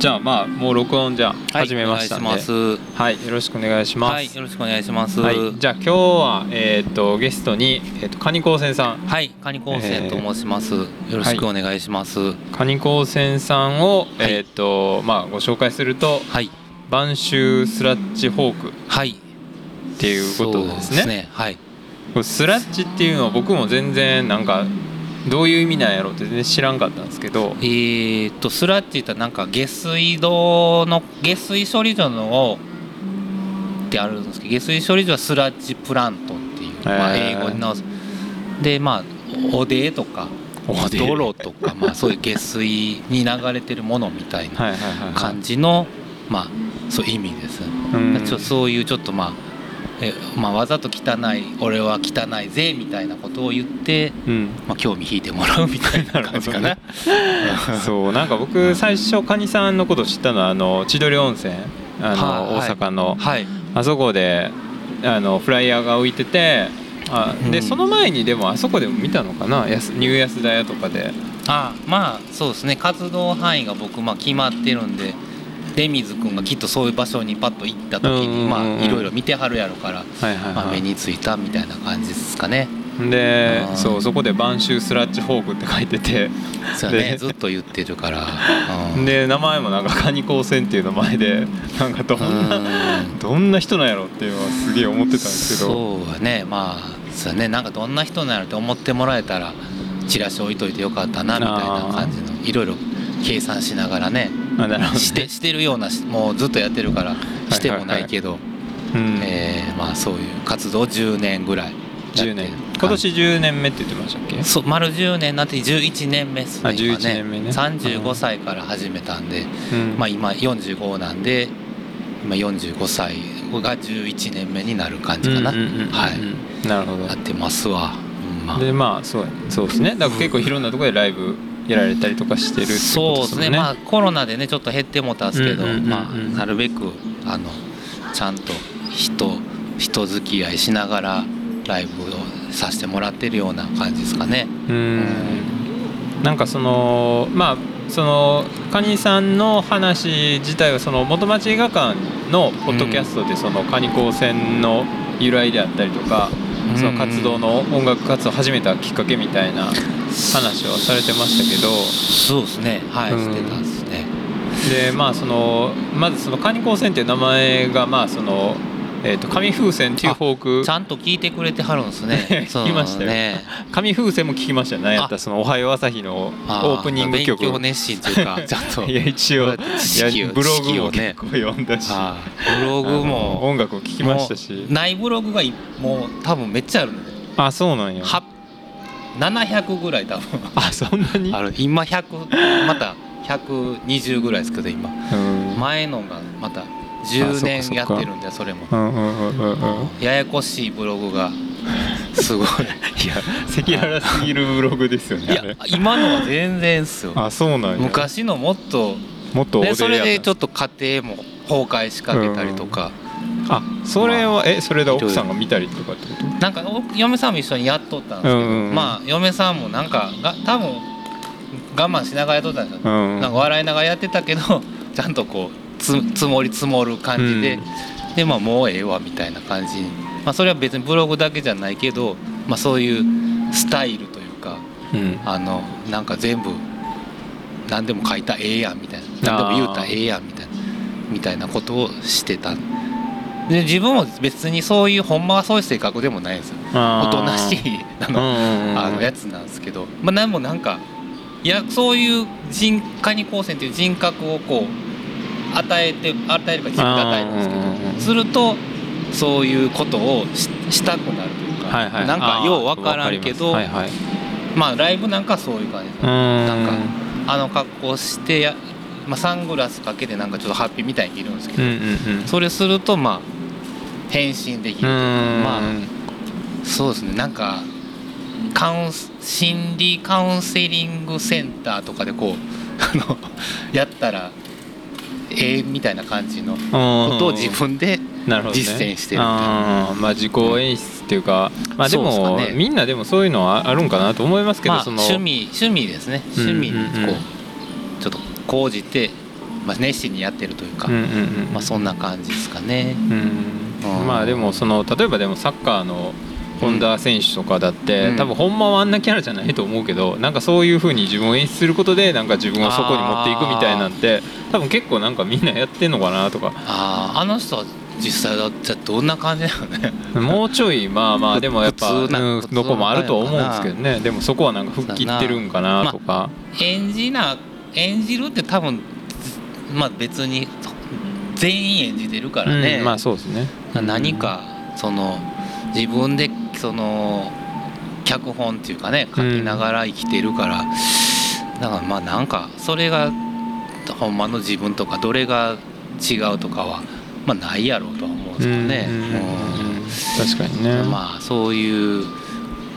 じゃあまあもう録音じゃ始めましたんで、はいよろしくお願いします。はい、よろしくお願いします。は、はいじゃあ今日はえっ、とゲストにえっ、とカニ高専さん、い、カニ高専と申します。よろしくお願いします。はい、カニ高専さんを、はいえっ、とまあご紹介するとはい、晩秋スラッジホークっはい。ていうことですね。そうはい。スラッジっていうのは僕も全然なんかどういう意味なんやろうって全然知らんかったんですけど、えー、とスラッジってなんか下水道の下水処理所のってあるんですけど下水処理所はスラッジプラントっていう、まあ、英語に直す。でまあおでとかおで泥とか、まあ、そういう下水に流れてるものみたいな感じの、まあそういう意味です、うん。ちょそういうちょっとまあえまあ、わざと汚い俺は汚いぜみたいなことを言って、うん。まあ、興味引いてもらうみたいな感じかな。そうなんか僕最初カニさんのこと知ったのはあの千鳥温泉。あの、はい大阪の、はい。あそこであのフライヤーが浮いててあで、うん。その前にでもあそこでも見たのかな？ニューヤスダ屋とかで。あまあそうですね。活動範囲が僕まあ決まってるんで出水君がきっとそういう場所にパッと行った時にまあいろいろ見てはるやろから、まあ、はい、目についたみたいな感じですかね。でうん。そうそこで「晩秋スラッジフォーク」って書いてて。そうやね。でずっと言ってるから。うん。で名前もなんかカニ高専っていう名前でなんかどんなうんどんな人なんやろっていうのはすげえ思ってたんですけど。そうやね。まあそうやね。なんかどんな人なんやろって思ってもらえたらチラシ置いといてよかったなみたいな感じのいろいろ計算しながらねあなるほどね。してしてるようなしもうずっとやってるからしてもないけど、うん。えーまあそういう活動10年ぐらいやってる。10年。今年10年目って言ってましたっけ？そう丸10年になって11年目ですね。あ今11年目ね。35歳から始めたんで、うん。まあ、今45なんで今45歳が11年目になる感じかな、うんうんはい。なるほど。やってますわ、うんま。あでまあそうや。そうですね。だから結構いろんなところでライブやられたりとかしてるってそうですね。まあコロナでねちょっと減ってもたすけど、うんうんうんうん。まあ、なるべくあのちゃんと人人付き合いしながらライブをさせてもらってるような感じですかね。うん。なんかそのまあそのカニさんの話自体はその元町映画館のポッドキャストでそのカニ高専の由来であったりとか、その活動の音楽活動を始めたきっかけみたいな話はされてましたけど。そうですね。はい、うんしてたんですね。でまあそのまずそのカニ高専っていう名前がまあそのえー、と紙風船っていうフォーク。ちゃんと聞いてくれてはるんですね。聞きましたよ。ね。紙風船も聞きましたよ何やったらその「おはよう朝日」のオあープニング曲。勉強熱心というかちゃんと。いや一応ブログも結構読んだし、あブログも。音楽も聞きましたし。ないブログがいもう多分めっちゃあるのであそうなんや。は700ぐらい多分。あそんなに？ある。今100また120ぐらいですけど今。うん。前のがまたあ10そっか年やってるんでそれも。ややこしいブログが。すごい。いや赤裸々すぎるブログですよねいや今のは全然っすよ。あそうなんや。昔のもっともっとおでそれでちょっっと家庭も崩壊しかけたりとか、とあそれはえそれで奥さんが見たりとかってこと？なんかお嫁さんも一緒にやっとったんですけど、うんうんうん。まあ嫁さんもなんかが多分我慢しながらやっとったんですよ、うんなんか笑いながらやってたけどちゃんとこうつ積もり積もる感じで、でまあもうええわみたいな感じ。に、まあ、それは別にブログだけじゃないけど、まあ、そういうスタイルというかうん。あのなんか全部何でも書いたらええやんみたいな。何でも言うたらええやんみたいなみたいなことをしてた。で自分も別にそういうほんまはそういう性格でもないんですよ。おとなしい あの,、うんうんうんあのやつなんですけど、まあ、なんもなんかいやそういう人カニ光線っていう人格をこう与えて与えれば自分で与えるんですけど、するとそういうことをししたくなるというか、はいはい。なんかよう分からんけどはいはい。まあライブなんかそういう感じ。なんかあの格好してや、まあ、サングラスかけてなんかちょっとハッピーみたいにいるんですけど、うんうんうん。それするとまあ変身できるまあそうですね。なんかカウンス心理カウンセリングセンターとかでこうあのやったらええみたいな感じのことを自分で実践してる。みたいなあーまあ自己演出っていうかまあでもね。みんなでもそういうのはあるんかなと思いますけど、まあその趣味趣味ですね。うん趣味にこうちょっと講じてまあ、熱心にやってるというか、うんうんうん。まあ、そんな感じですかね。うん。うん。まあでもその例えばでもサッカーの本田選手とかだって、うん多分ほんまはあんなキャラじゃないと思うけどなんかそういう風に自分を演出することでなんか自分をそこに持っていくみたいなんて多分結構なんかみんなやってんのかなとかああの人は実際だってどんな感じだよね。もうちょいまあまあでもやっぱ普通なうん普通どこもあると思うんですけどねでもそこはなんか吹っ切ってるんかなとか、演じな演じるって多分まあ別に全員演じてるからね、うんまあそうですね何かその自分でその脚本っていうかね書きながら生きてるから、だからまあなんかそれがほんまの自分とかどれが違うとかはまあないやろうとは思うんですけどね。確かにね、まあそういう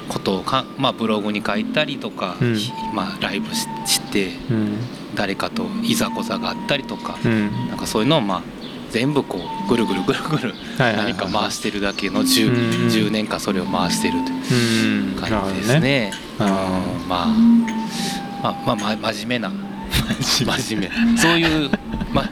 ことをか、まあ、ブログに書いたりとか、うん。まあ、ライブししてうん。誰かといざこざがあったりとか、うん。なんかそういうのをまあ全部こうぐるぐるぐるぐる何か回してるだけのうん。10, 10年間それを回してるといううん。感じですね。うん。まあまあまあ、ま、真面目な。真面目。そういう、ま、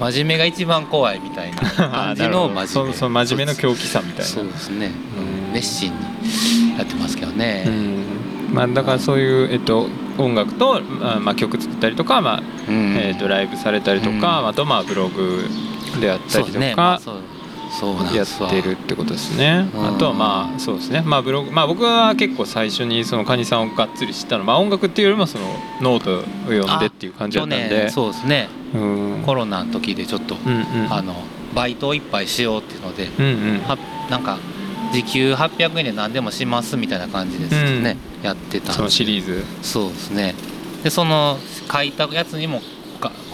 真面目が一番怖いみたいな 感じの真面目。そうそう真面目の狂気さみたいな。そうですね、うん。熱心にやってますけどね、うんまあ、だからそういう、えっと、音楽と、まあまあ、曲作ったりとか、まあうんえっと、ライブされたりとか、あとまあブログであったりとか、まあ、そうやってるってことですね。うんあとはまあそうですね。まあブログまあ僕は結構最初にそのカニさんをがっつり知ったのはまあ音楽っていうよりもそのノートを読んでっていう感じだったんで。年そうですねうん。コロナの時でちょっと。あのバイトをいっぱいしようっていうので、うなんか時給800円で何でもしますみたいな感じですね、やってたんそのシリーズ。そうですね。でその書いたやつにも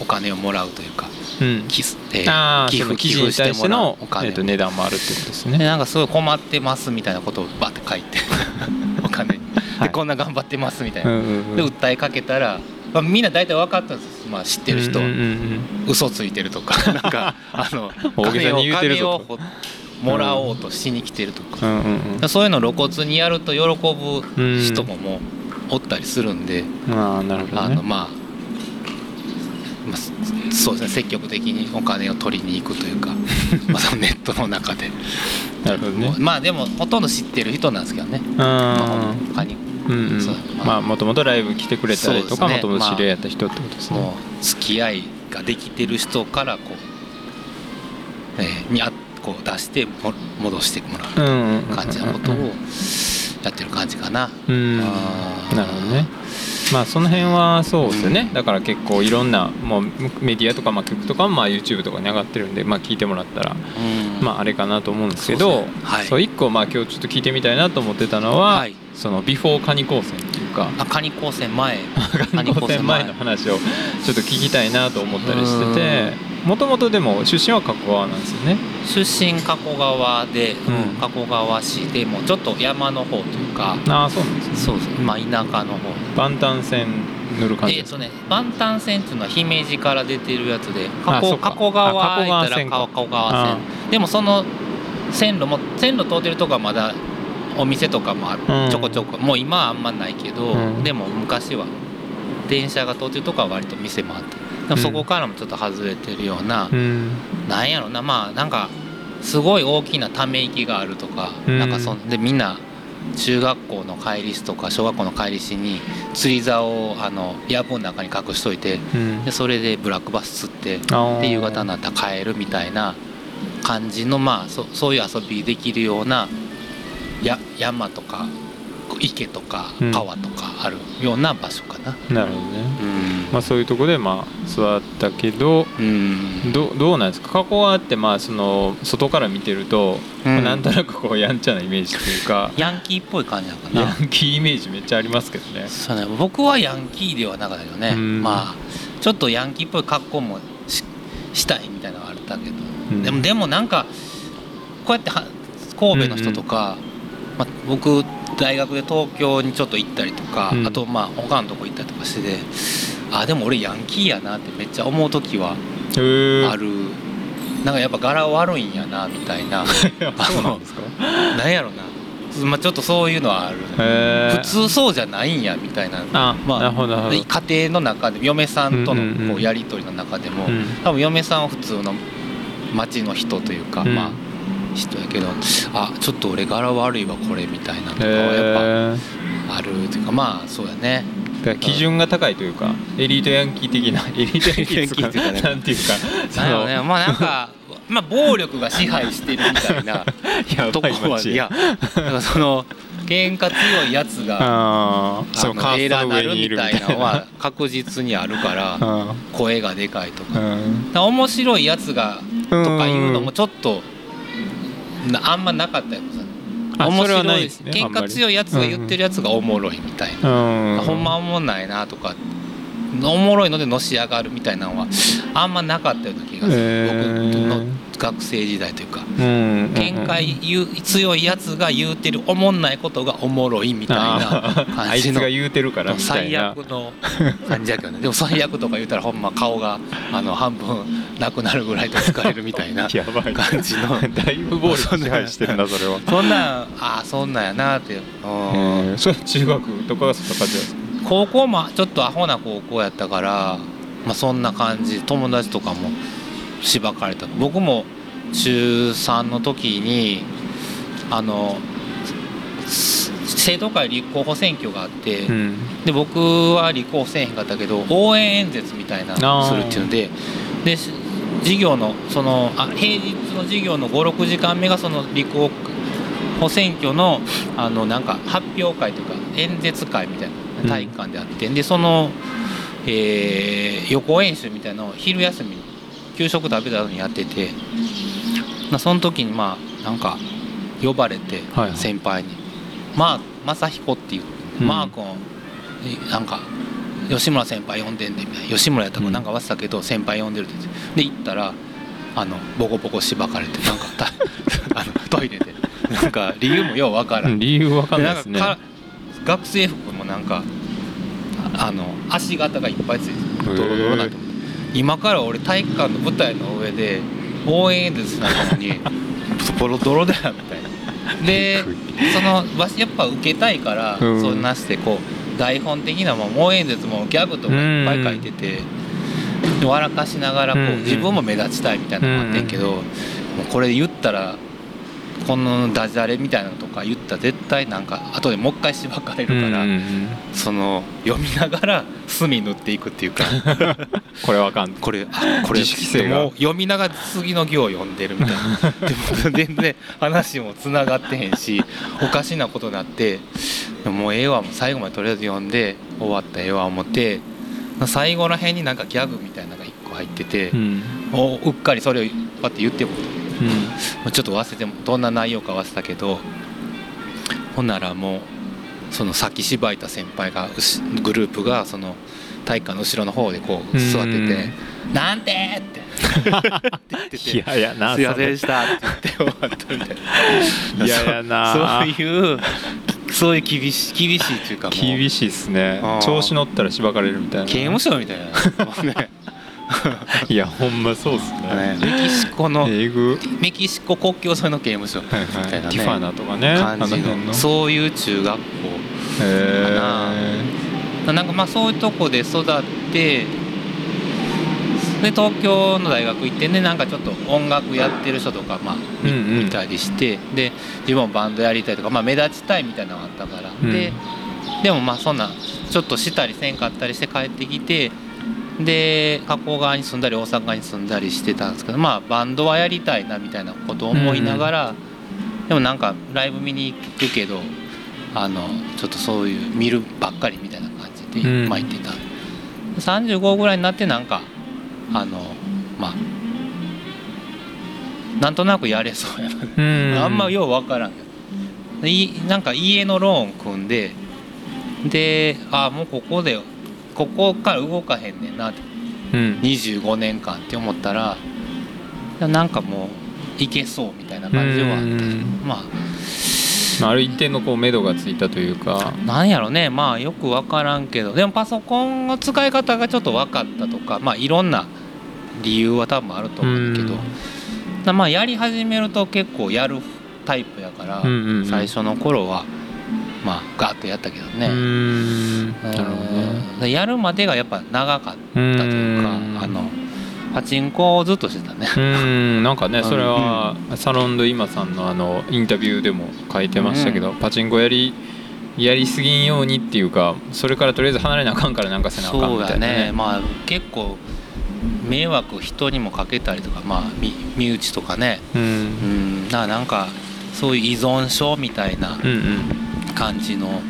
お金をもらうというかうん。寄付,、寄付その記事に対してのお金。をえっと値段もあるってことですでね。なんかすごい困ってますみたいなことをバッて書いて お金。にはい。でこんな頑張ってますみたいな、うんうんうん。で訴えかけたら、まあ、みんな大体分かったんです、まあ、知ってる人、うんうんうん嘘ついてるとか。なんかあの大げさに言うてるぞもらおうとしに来てるとか、うんうんうん。そういうの露骨にやると喜ぶ人ももうおったりするんで、ああなるほどね。あのまあ、まあ、そうですね積極的にお金を取りに行くというか まあネットの中でなるほどね。まあでもほとんど知ってる人なんですけどね、うん。まあ、他にうんうんそうまあもともとライブ来てくれたりとかもともと知り合いやった人ってことですね。もう付き合いができてる人からこう、えーにあこう出しても戻してもらううんうんうんうん感じのことをやってる感じかな。うん。なるほどね。まあその辺はそうですよね、だから結構いろんなもうメディアとかまあ曲とかもまあ YouTube とかに上がってるんでまあ聞いてもらったらうん。まああれかなと思うんですけそうどですね。はい。そう一個まあ今日ちょっと聞いてみたいなと思ってたのは、はい。そのビフォーカニ高専っていうかあカニ高専前。カニ高専前の話をちょっと聞きたいなと思ったりしててもともとでも出身は加古川なんですよね。出身加古川で、うん。加古川市でもちょっと山の方というかああそうなんですね。そうですまあ田舎の方。万端線乗る感じえっとね万端線っていうのは姫路から出てるやつで加古加古川あ加古川線か。言ったら加古川線。でもその線路も線路通ってるとこはまだお店とかもある、うん。ちょこちょこ。もう今はあんまないけど、うん。でも昔は電車が通ってるとこは割と店もあってでもそこからもちょっと外れてるような、うん。なんやろなまあなんかすごい大きなため息があるとか、うん。なんかそんでみんな中学校の帰りしとか小学校の帰りしに釣り竿をあの藪の中に隠しといてうん。でそれでブラックバス釣ってで夕方になったら帰るみたいな感じのまあそそういう遊びできるようなや山とか池とかうん。川とかあるような場所かな。なるほどね。うん。まあ、そういうところでまあ座ったけどうん。どどうなんですか？加古川ってまあその外から見てると、うん。まあなんとなくこうやんちゃなイメージというか。ヤンキーっぽい感じなのかな。ヤンキーイメージめっちゃありますけどね。そうね、僕はヤンキーではなかったけどね、うん。まあちょっとヤンキーっぽい格好もししたいみたいなのがあったけど、うん。でもでもなんかこうやっては神戸の人とか、まあ、僕大学で東京にちょっと行ったりとか、うん。あとまあ他のとこ行ったりとかしててあでも俺ヤンキーやなってめっちゃ思う時はある、なんかやっぱ柄悪いんやなみたいな。そうなんですか？なんやろな。まあ、ちょっとそういうのはある。普通そうじゃないんやみたいな。あ、まあ家庭の中で嫁さんとのこうやり取りの中でも、うん。多分嫁さんは普通の町の人というか、うん。まあ人やけどあちょっと俺柄悪いわこれみたいなのとかはやっぱあるっていうかまあそうやね。基準が高いというかエリートヤンキー的な エリートヤンキーというかね。なんていうか。そなんやろのね。まあなんかまあ暴力が支配してるみたいな やとこはいやだからその喧嘩強いやつがあのあのカーストの偉なるみたいなのはな。確実にあるからあ声がでかいとか。面白いやつがとかいうのもちょっとなあんまなかったよ。あそれはない面白いですね喧嘩強いやつが言ってるやつがおもろいみたいな、うん。ほんまおもんないなとかおもろいのでのし上がるみたいなのはあんまなかったような気がする、へー。僕の学生時代というか。うん喧嘩言う強いやつが言うてるおもんないことがおもろいみたいな感じの。いつが言うてるからみたい最な悪の感じやけど。ねでも最悪とか言ったらほんま顔があの半分なくなるぐらいと疲れるみたいな やばい。感じの。だいぶ暴力支配してるなそれは。そんなんああそんなんやなって、うん。えー。それ中学とかがそんな感じなんですか？高校もちょっとアホな高校やったから、まあ、そんな感じ友達とかもしばかれた。僕も中3の時にあのす生徒会立候補選挙があって、うん。で僕は立候補せえへんかったけど応援演説みたいなのをするっていうのででし授業のそのあ平日の授業の56時間目がその立候補選挙のあのなんか発表会というか演説会みたいな体育館であって、でその、えー予行演習みたいなのを昼休みに給食食べた後にやってて、まあ、その時にまあなんか呼ばれてはいはい。先輩に「まあ正彦っていう、うん。マー君なんか吉村先輩呼んでんで」みたいな吉村やったかなんか忘れたけど先輩呼んでるって言ってで行ったらあのボコボコしばかれてなんかた あのトイレで。なんか理由もようわからん。理由わかんないですね。学生服もなんかああの足型がいっぱいついててドロドロなと思って今から俺体育館の舞台の上で応援演説なのに ボロドロだよみたいな。でそのやっぱ受けたいから、うん。そんなしてこう台本的なもん応援演説もギャグとかいっぱい書いてて、で笑かしながらこう、うん自分も目立ちたいみたいなのがあってんけど、もうこれ言ったらこのダジャレみたいなのとか言ったら絶対なんか後でもう一回しばかれるから、その読みながら墨塗っていくっていうか。これわかんこれあこれ自主性が。もう読みながら次の行を読んでるみたいな。でも全然話もつながってへんしおかしなことになってもうええわもう最後までとりあえず読んで終わったらええわ思って最後らへんになんかギャグみたいなのが1個入っててう、ん。もううっかりそれをパッて言ってもうん。もうちょっと忘れてもどんな内容か忘れたけどほんならもうそのさっき芝居た先輩がグループがその体育館の後ろの方でこう座ってて「なんて!」って。言ってて嫌やなすいませんそでした」って言って終わったみたいな。嫌やな。そうそういうそういう厳しい厳しいっていうか厳しいっすね。調子乗ったらしばかれるみたいな。刑務所みたいな。ね いやほんまそうっすね。ねメキシコのメキシコ国境沿いの刑務所みはいはいたい。なねティファナとかねあ感じの。そういう中学校へかなんかまあそういうとこで育ってで東京の大学行ってねなんかちょっと音楽やってる人とかまあ見,、うんうん。見たりしてで自分もバンドやりたいとか、まあ、目立ちたいみたいなのがあったから、うん。ででもまあそんなちょっとしたりせんかったりして帰ってきてで加古川に住んだり大阪に住んだりしてたんですけどまあバンドはやりたいなみたいなことを思いながら、でもなんかライブ見に行くけどあのちょっとそういう見るばっかりみたいな感じで、うん。まあ行ってた。35ぐらいになってなんかあのまあなんとなくやれそうやな、うん。あんまよう分からんけど。いなんか家のローン組んでであもうここでここから動かへんねんなって。うん。25年間って思ったらなんかもういけそうみたいな感じはあった。うん。まあ。まあある一定のこう目処がついたというか。なんやろね。まあよく分からんけど。でもパソコンの使い方がちょっと分かったとかまあいろんな理由は多分あると思うけど。まあやり始めると結構やるタイプやから、最初の頃はまあガッとやったけどね、なやるまでがやっぱ長かったというかうん。あのパチンコをずっとしてたね。うーん。なんかねうん。それはサロンド今さんのあのインタビューでも書いてましたけど、パチンコやりやりすぎんようにっていうかそれからとりあえず離れなあかんからなんかせなあかんみたいなね。まあ結構迷惑人にもかけたりとかまあ身身内とかね。うん。うん。なんかそういう依存症みたいなうんうん感じの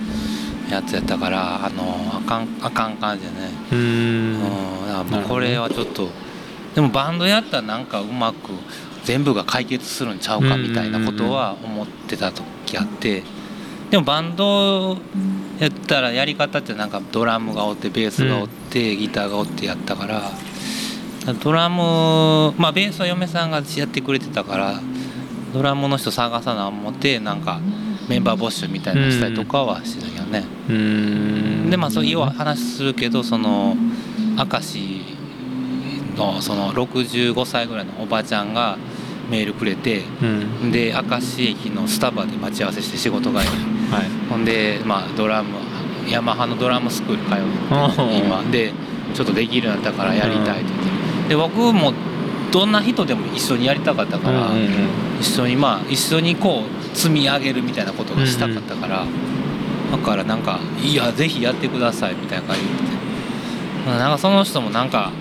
やつやったからあのあかんあかん感じでね。うーうん。うこれはちょっとでもバンドやったらなんかうまく全部が解決するんちゃうかみたいなことは思ってた時あってでもバンドやったらやり方ってなんかドラムがおってベースがおってギターがおってやったからドラムまあベースは嫁さんがやってくれてたからドラムの人探さな思ってなんかメンバー募集みたいなのしたりとかはしてたけどね。うーん。でまあそういう話するけどその明石のその65歳ぐらいのおばちゃんがメールくれてうん。で明石駅のスタバで待ち合わせして仕事帰り。はい。ほんでまあドラムヤマハのドラムスクール通おうー。今。でちょっとできるようになったからやりたいって言って。で僕もどんな人でも一緒にやりたかったから、うんうんうん。一緒にまあ一緒にこう積み上げるみたいなことがしたかったから、だからなんか「いやぜひやってください」みたいな感じで。なんかその人もなんか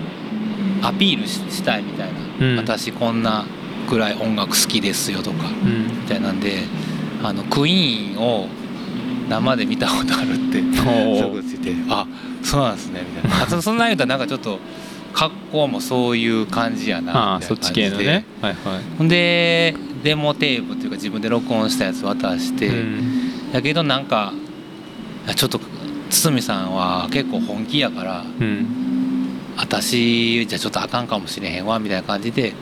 アピールししたいみたいな、うん。私こんなぐらい音楽好きですよとかうん。みたいなんであのクイーンを生で見たことあるって。おー。そういて「あそうなんですね」みたいな。あそそんなん言うたらなんかちょっと格好もそういう感じやなみたいあな感じで。あそっち系のね。はいはい。でデモテープっていうか自分で録音したやつ渡して、うん。やけどなんかちょっと堤さんは結構本気やからうん。私じゃちょっとあかんかもしれへんわみたいな感じで、うん。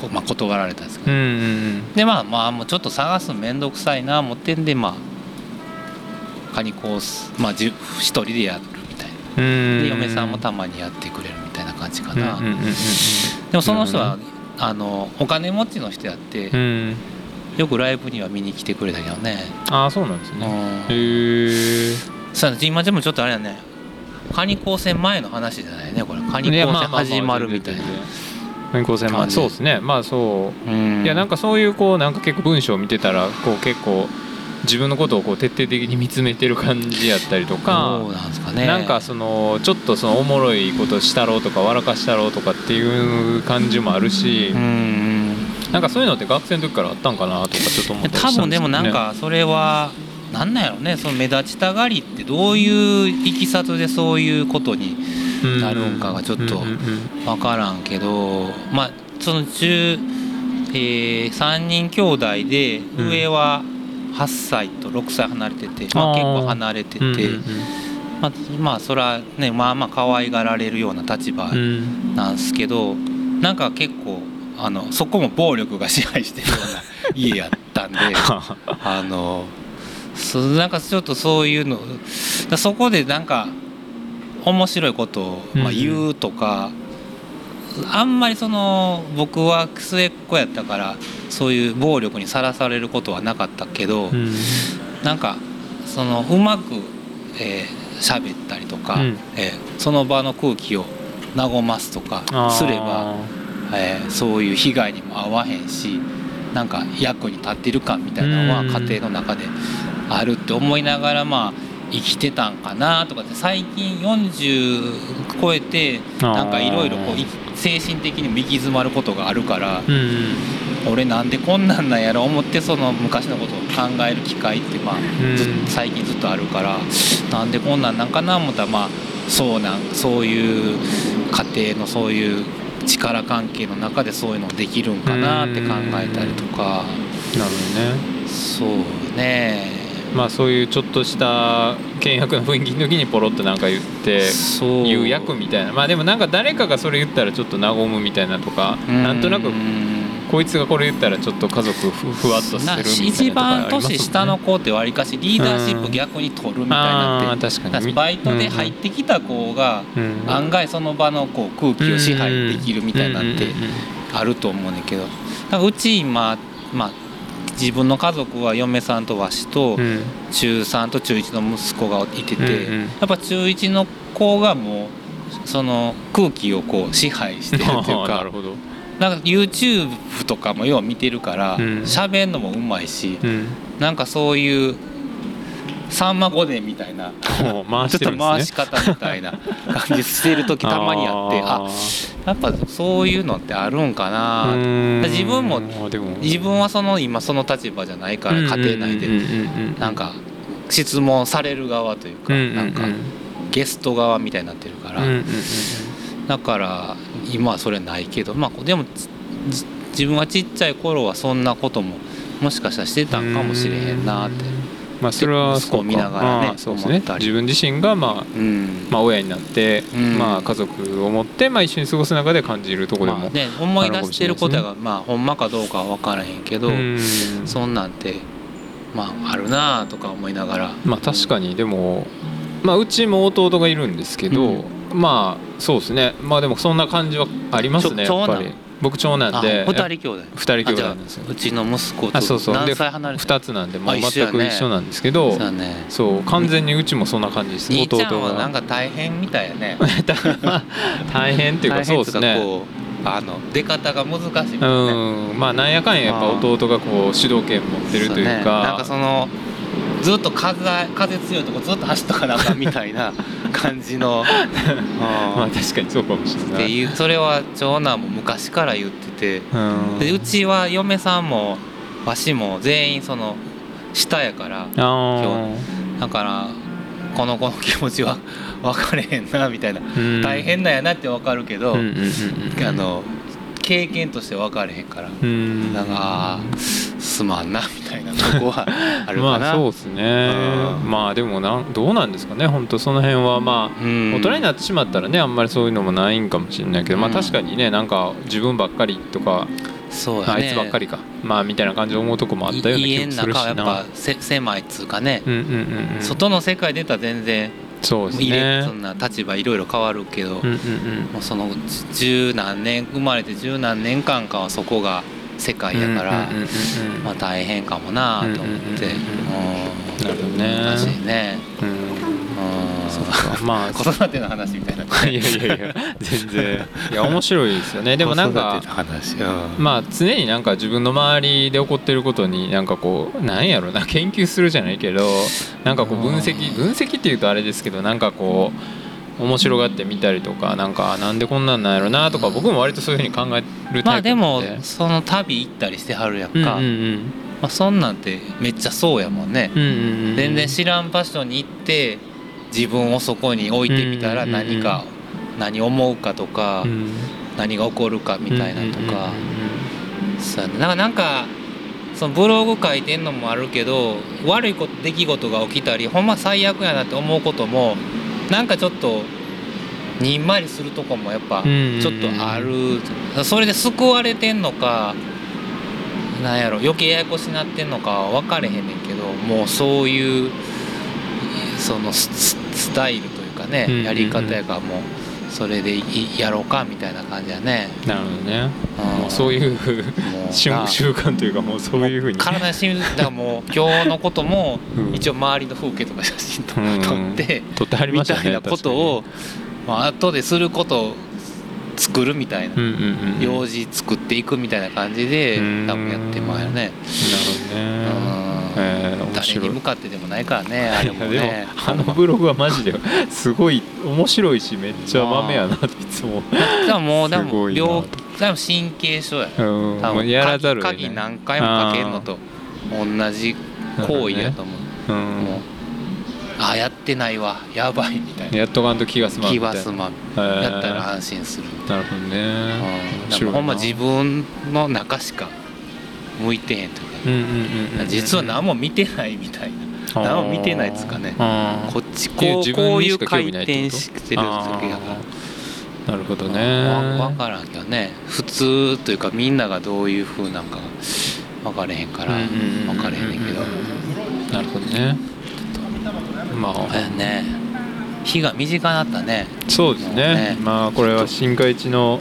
こまあ、断られたんですけど、うんうん。でまあまあもうちょっと探すの面倒くさいな思ってんでまあカニコースまあじゅ一人でやるみたいな。うん。で嫁さんもたまにやってくれるみたいな感じかな、うんうんうんうん。でもその人はあのお金持ちの人やって、うん。よくライブには見に来てくれたけどね、ああそうなんですね。うん。へえさあ今でもちょっとあれだね。カニ高専前の話じゃないねこれ。カニ高専始まるみたいな。全然。全然高専まあ感じ。そうですね。まあそう。うん。いやなんかそういうこうなんか結構文章を見てたらこう結構自分のことをこう徹底的に見つめてる感じやったりとかなんかね。なんかそのちょっとそのおもろいことしたろうとか笑かしたろうとかっていう感じもあるしなんかそういうのって学生の時からあったんかなとかちょっと思った多分でもなんかそれはなんなんやろね。その目立ちたがりってどういういきさつでそういうことになるんかがちょっと分からんけどまあその10、えー、3人兄弟でうん上は8歳と6歳離れてて、まあ、結構離れてて。うんうんまあ、まあそれはねまあまあ可愛がられるような立場うんうんなんですけど、なんか結構あのそこも暴力が支配してるような 家やったんで あのそうなんかちょっとそういうのだそこでなんか面白いことを、まあ、うん言うとか、あんまりその僕は末っ子やったからそういう暴力にさらされることはなかったけど、うん。なんかそのうまくえー喋ったりとか、うん。えーその場の空気を和ますとかすれば、えーそういう被害にも遭わへんしなんか役に立ってる感みたいなのはうん家庭の中であるって思いながらまあ生きてたんかなとかって最近40超えてなんかいろいろこうい精神的にも行き詰まることがあるからうんうん。俺なんでこんなんなんやろ思ってその昔のことを考える機会ってまあうん。最近ずっとあるからなんでこんなんなんかな思ったらまあそうなんそういう家庭のそういう力関係の中でそういうのできるんかなって考えたりとか。なるほどね。そうねまあそういうちょっとした険悪な雰囲気の時にポロッとなんか言って言う役みたいな。まあでもなんか誰かがそれ言ったらちょっと和むみたいなとかなんとなくうんこいつがこれ言ったらちょっと家族ふふわっとするみたいな一番年下の子ってわりかしリーダーシップ逆に取るみたいになって確かに。バイトで入ってきた子が案外その場のこう空気を支配できるみたいになってあると思うねんけど。うち今、まあ、自分の家族は嫁さんとわしとうん。中3と中1の息子がいてて、うんうん。やっぱ中1の子がもうその空気をこう支配してるっていう あーなかるほど。なんか YouTube とかもよう見てるからうん。喋、んのもうまいし、うん。なんかそういうさんま御殿みたいな 回ちょってとし方みたいな 感じしてる時たまにあってあやっぱそういうのってあるんかな。自分も自分はその今その立場じゃないから家庭内でなんか質問される側というかなんかゲスト側みたいになってるから。だから今はそれないけどまあでもじ自分はちっちゃい頃はそんなことももしかしたらしてたんかもしれへんなってまあそれは息子を見ながらねそうですね。自分自身がまあうん。まあ親になってうん。まあ家族を持ってまあ一緒に過ごす中で感じるところでもまあね思い出してることがまあほんまかどうかは分からへんけどうん。そんなんてまああるなとか思いながら。まあ確かに。でもまあうちも弟がいるんですけど、うん。まあそうですね。まあでもそんな感じはありますねやっぱり僕長男あで二人兄弟。二人兄弟なんですよ。うちの息子あそうそう。何歳離れてる？2つなんでもう全く一緒なんですけどそうだね。そう完全にうちもそんな感じです。兄弟ちゃんはなんがか大変みたいやね。大変っていうかそうですね。あの出方が難しいうもん。まあなんやかんややっぱ弟がこう主導権持ってるというそね。かなんかそのずっと風風強いとこずっと走っとかなあかんみたいな 感じの。まあうん確かにそうかもしれっない。ていうそれは長男も昔から言ってて。うん。でうちは嫁さんもわしも全員その下やからだからこの子の気持ちは分かれへんなみたいな。うん。大変なんやなって分かるけど、うんうんうんうん。あの経験として分かれへんからうん。なんかあーすまんなみたいな とこはあるかな。まあそうですね。うん。まあでもなんどうなんですかね本当その辺は。まあうん。大人になってしまったらねあんまりそういうのもないんかもしれないけど、まあうん確かにねなんか自分ばっかりとか、そうやね。あいつばっかりか。まあみたいな感じで思うとこもあったような気家のもするし中はやっぱな。せ狭いっつうかね、うんうんうんうん、外の世界出たら全然そうですね。そ。んな立場いろいろ変わるけど、うんうんうん。もうその十何年生まれて十何年間かはそこが世界やから、まあ大変かもなと思って、うんうんうん。うん。なるほどね。難しいね、うんまあ 子育ての話みたいな。いやいやいや全然。いや面白いですよね。でもなんかまあ常になんか自分の周りで起こってることになんかこうなんやろな研究するじゃないけどなんかこう分析分析っていうとあれですけどなんかこう面白がってみたりとかなんかなんでこんなんなんやろなとか僕も割とそういうふうに考えるタイプまあでもその旅行ったりしてはるやんうんうんか、まあ、そんなんてめっちゃそうやもんね、うんうんうんうん。全然知らん場所に行って自分をそこに置いてみたら何か、何思うかとか、うん。何が起こるかみたいなとか、うんうんうんそうやね。なんかなんかそのブログ書いてんのもあるけど悪いこと出来事が起きたりほんま最悪やなって思うこともなんかちょっとにんまりするとこもやっぱちょっとある、それで救われてんのかなんやろ余計ややこしなってんのかは分かれへんねんけどもうそういうそのスススタイルというかね、やり方やからもうそれでいやろうかみたいな感じやね。なるほどね。うん。もうそういう 習慣というかもうそういうふうに。体に染みだからもう今日のこともうん。一応周りの風景とか写真撮って撮ってはりましたねみたいなことをまあ後ですることを作るみたいな用事作っていくみたいな感じでうん。多分やってまうよね。なるほどね。うんえー面誰白いに向かってでもないからねあれもね。でもあのブログはマジで すごい面白いしめっちゃ豆やなっていつも。でも もうですも病でも神経症や。うん多分やらざる鍵何回もかけるのと同じ行為やと思う。うん。もうあやってないわ。やばいみたいな。やっとかんと気が済まんみ気たいな。は済まん。えー。やったら安心するな。るほどね。な、うん、ほんま自分の中しか向いてへんというか、うんうんうんうん実は何も見てないみたいな。何も見てないっつうかね。こっちこうこういう回転してるだけやから。あー。なるほどね。わ分からんけどね。普通というかみんながどういう風なんか分かれへんから分かれへんねんけど。なるほどね。まあ。ね。日が短なったね。そうですね。ね。まあこれは新海地の、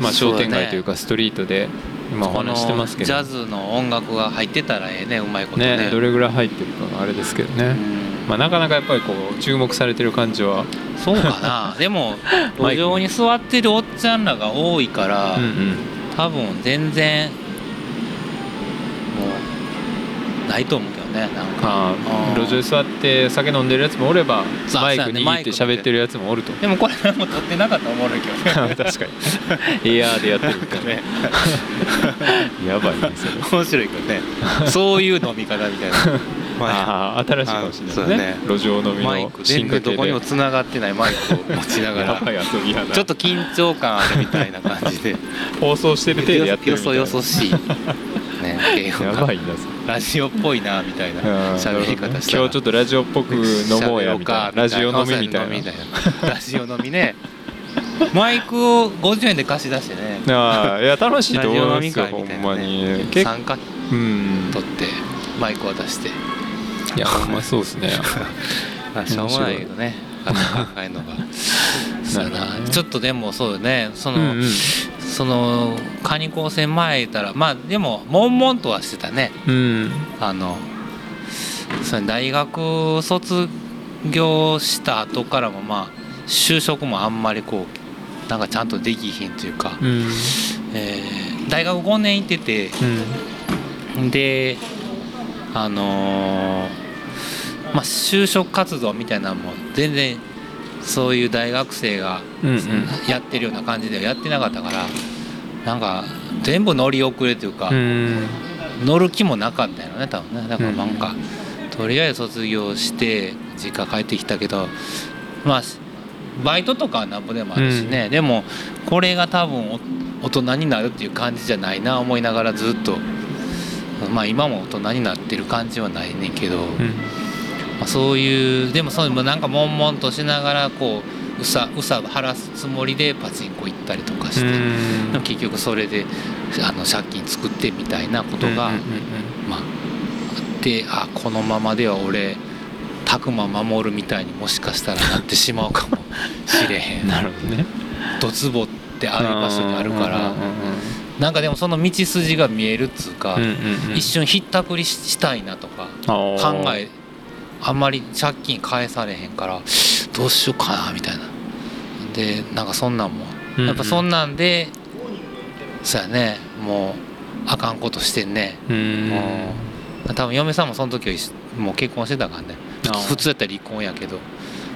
まあ、商店街というかストリートで今お話してますけどジャズの音楽が入ってたらええねうまいことね。ねどれぐらい入ってるかがあれですけどね、うん。まあ、なかなかやっぱりこう注目されてる感じは。そうかな。でも路上に座ってるおっちゃんらが多いから、うんうん。多分全然もうないと思うけどねなんか。路上に座って酒飲んでるやつもおればマイク握って喋ってるやつもおると。でもこれ何も撮ってなかったらおもろいけどね。確かにエアーでやってるからね。やばいねそれ。面白いけどね。そういう飲み方みたいな。ああ新しいかもしれないね。あ路上飲みのマイク全然どこにも繋がってないマイクを持ちながら。ちょっと緊張感あるみたいな感じで。放送してる体でやってるよそみたいな。よそしいね やばいなラジオっぽいなみたいな うん喋り方したら。今日ちょっとラジオっぽく飲もうやみたいな。ラジオ飲みみたいな。なラジオ飲みね。マイクを50円で貸し出してね。ああいや楽しいと思いますよほ会みたいなんまに。参加うん。取ってマイク渡して。いやほんまそうですね。まあしょうもないけどね考えるのが。ちょっとでもそうよね。その、うんうんそのカニ高専前いたらまあでも悶々とはしてたね。うん。あのその大学卒業した後からもまあ就職もあんまりこうなんかちゃんとできひんというか、うん。えー大学5年行っててうん。であのーまあ就職活動みたいなのも全然そういう大学生がやってるような感じではやってなかったからなんか全部乗り遅れというか、うん。乗る気もなかったよね多分ね。だからなんか、とりあえず卒業して実家帰ってきたけどまあバイトとかはなんぼでもあるしね、でもこれが多分お大人になるっていう感じじゃないな思いながらずっと。まあ今も大人になってる感じはないねんけど、うんまあ、そういうでもそうなんか悶々としながらこううさうさ晴らすつもりでパチンコ行ったりとかして、結局それであの借金作ってみたいなことが、まあ、あってあこのままでは俺拓磨守るみたいにもしかしたらなってしまうかもしれへん。なるほどね。ドツボってある場所にあるから。なんかでもその道筋が見えるっつうか、うんうんうん。一瞬ひったくりししたいなとか考えあんまり借金返されへんからどうしようかなみたいな。でなんかそんなんもうんうん。やっぱそんなんで、そうやねもうあかんことしてんね、うん。もう多分嫁さんもその時はもう結婚してたからね。普通やったら離婚やけど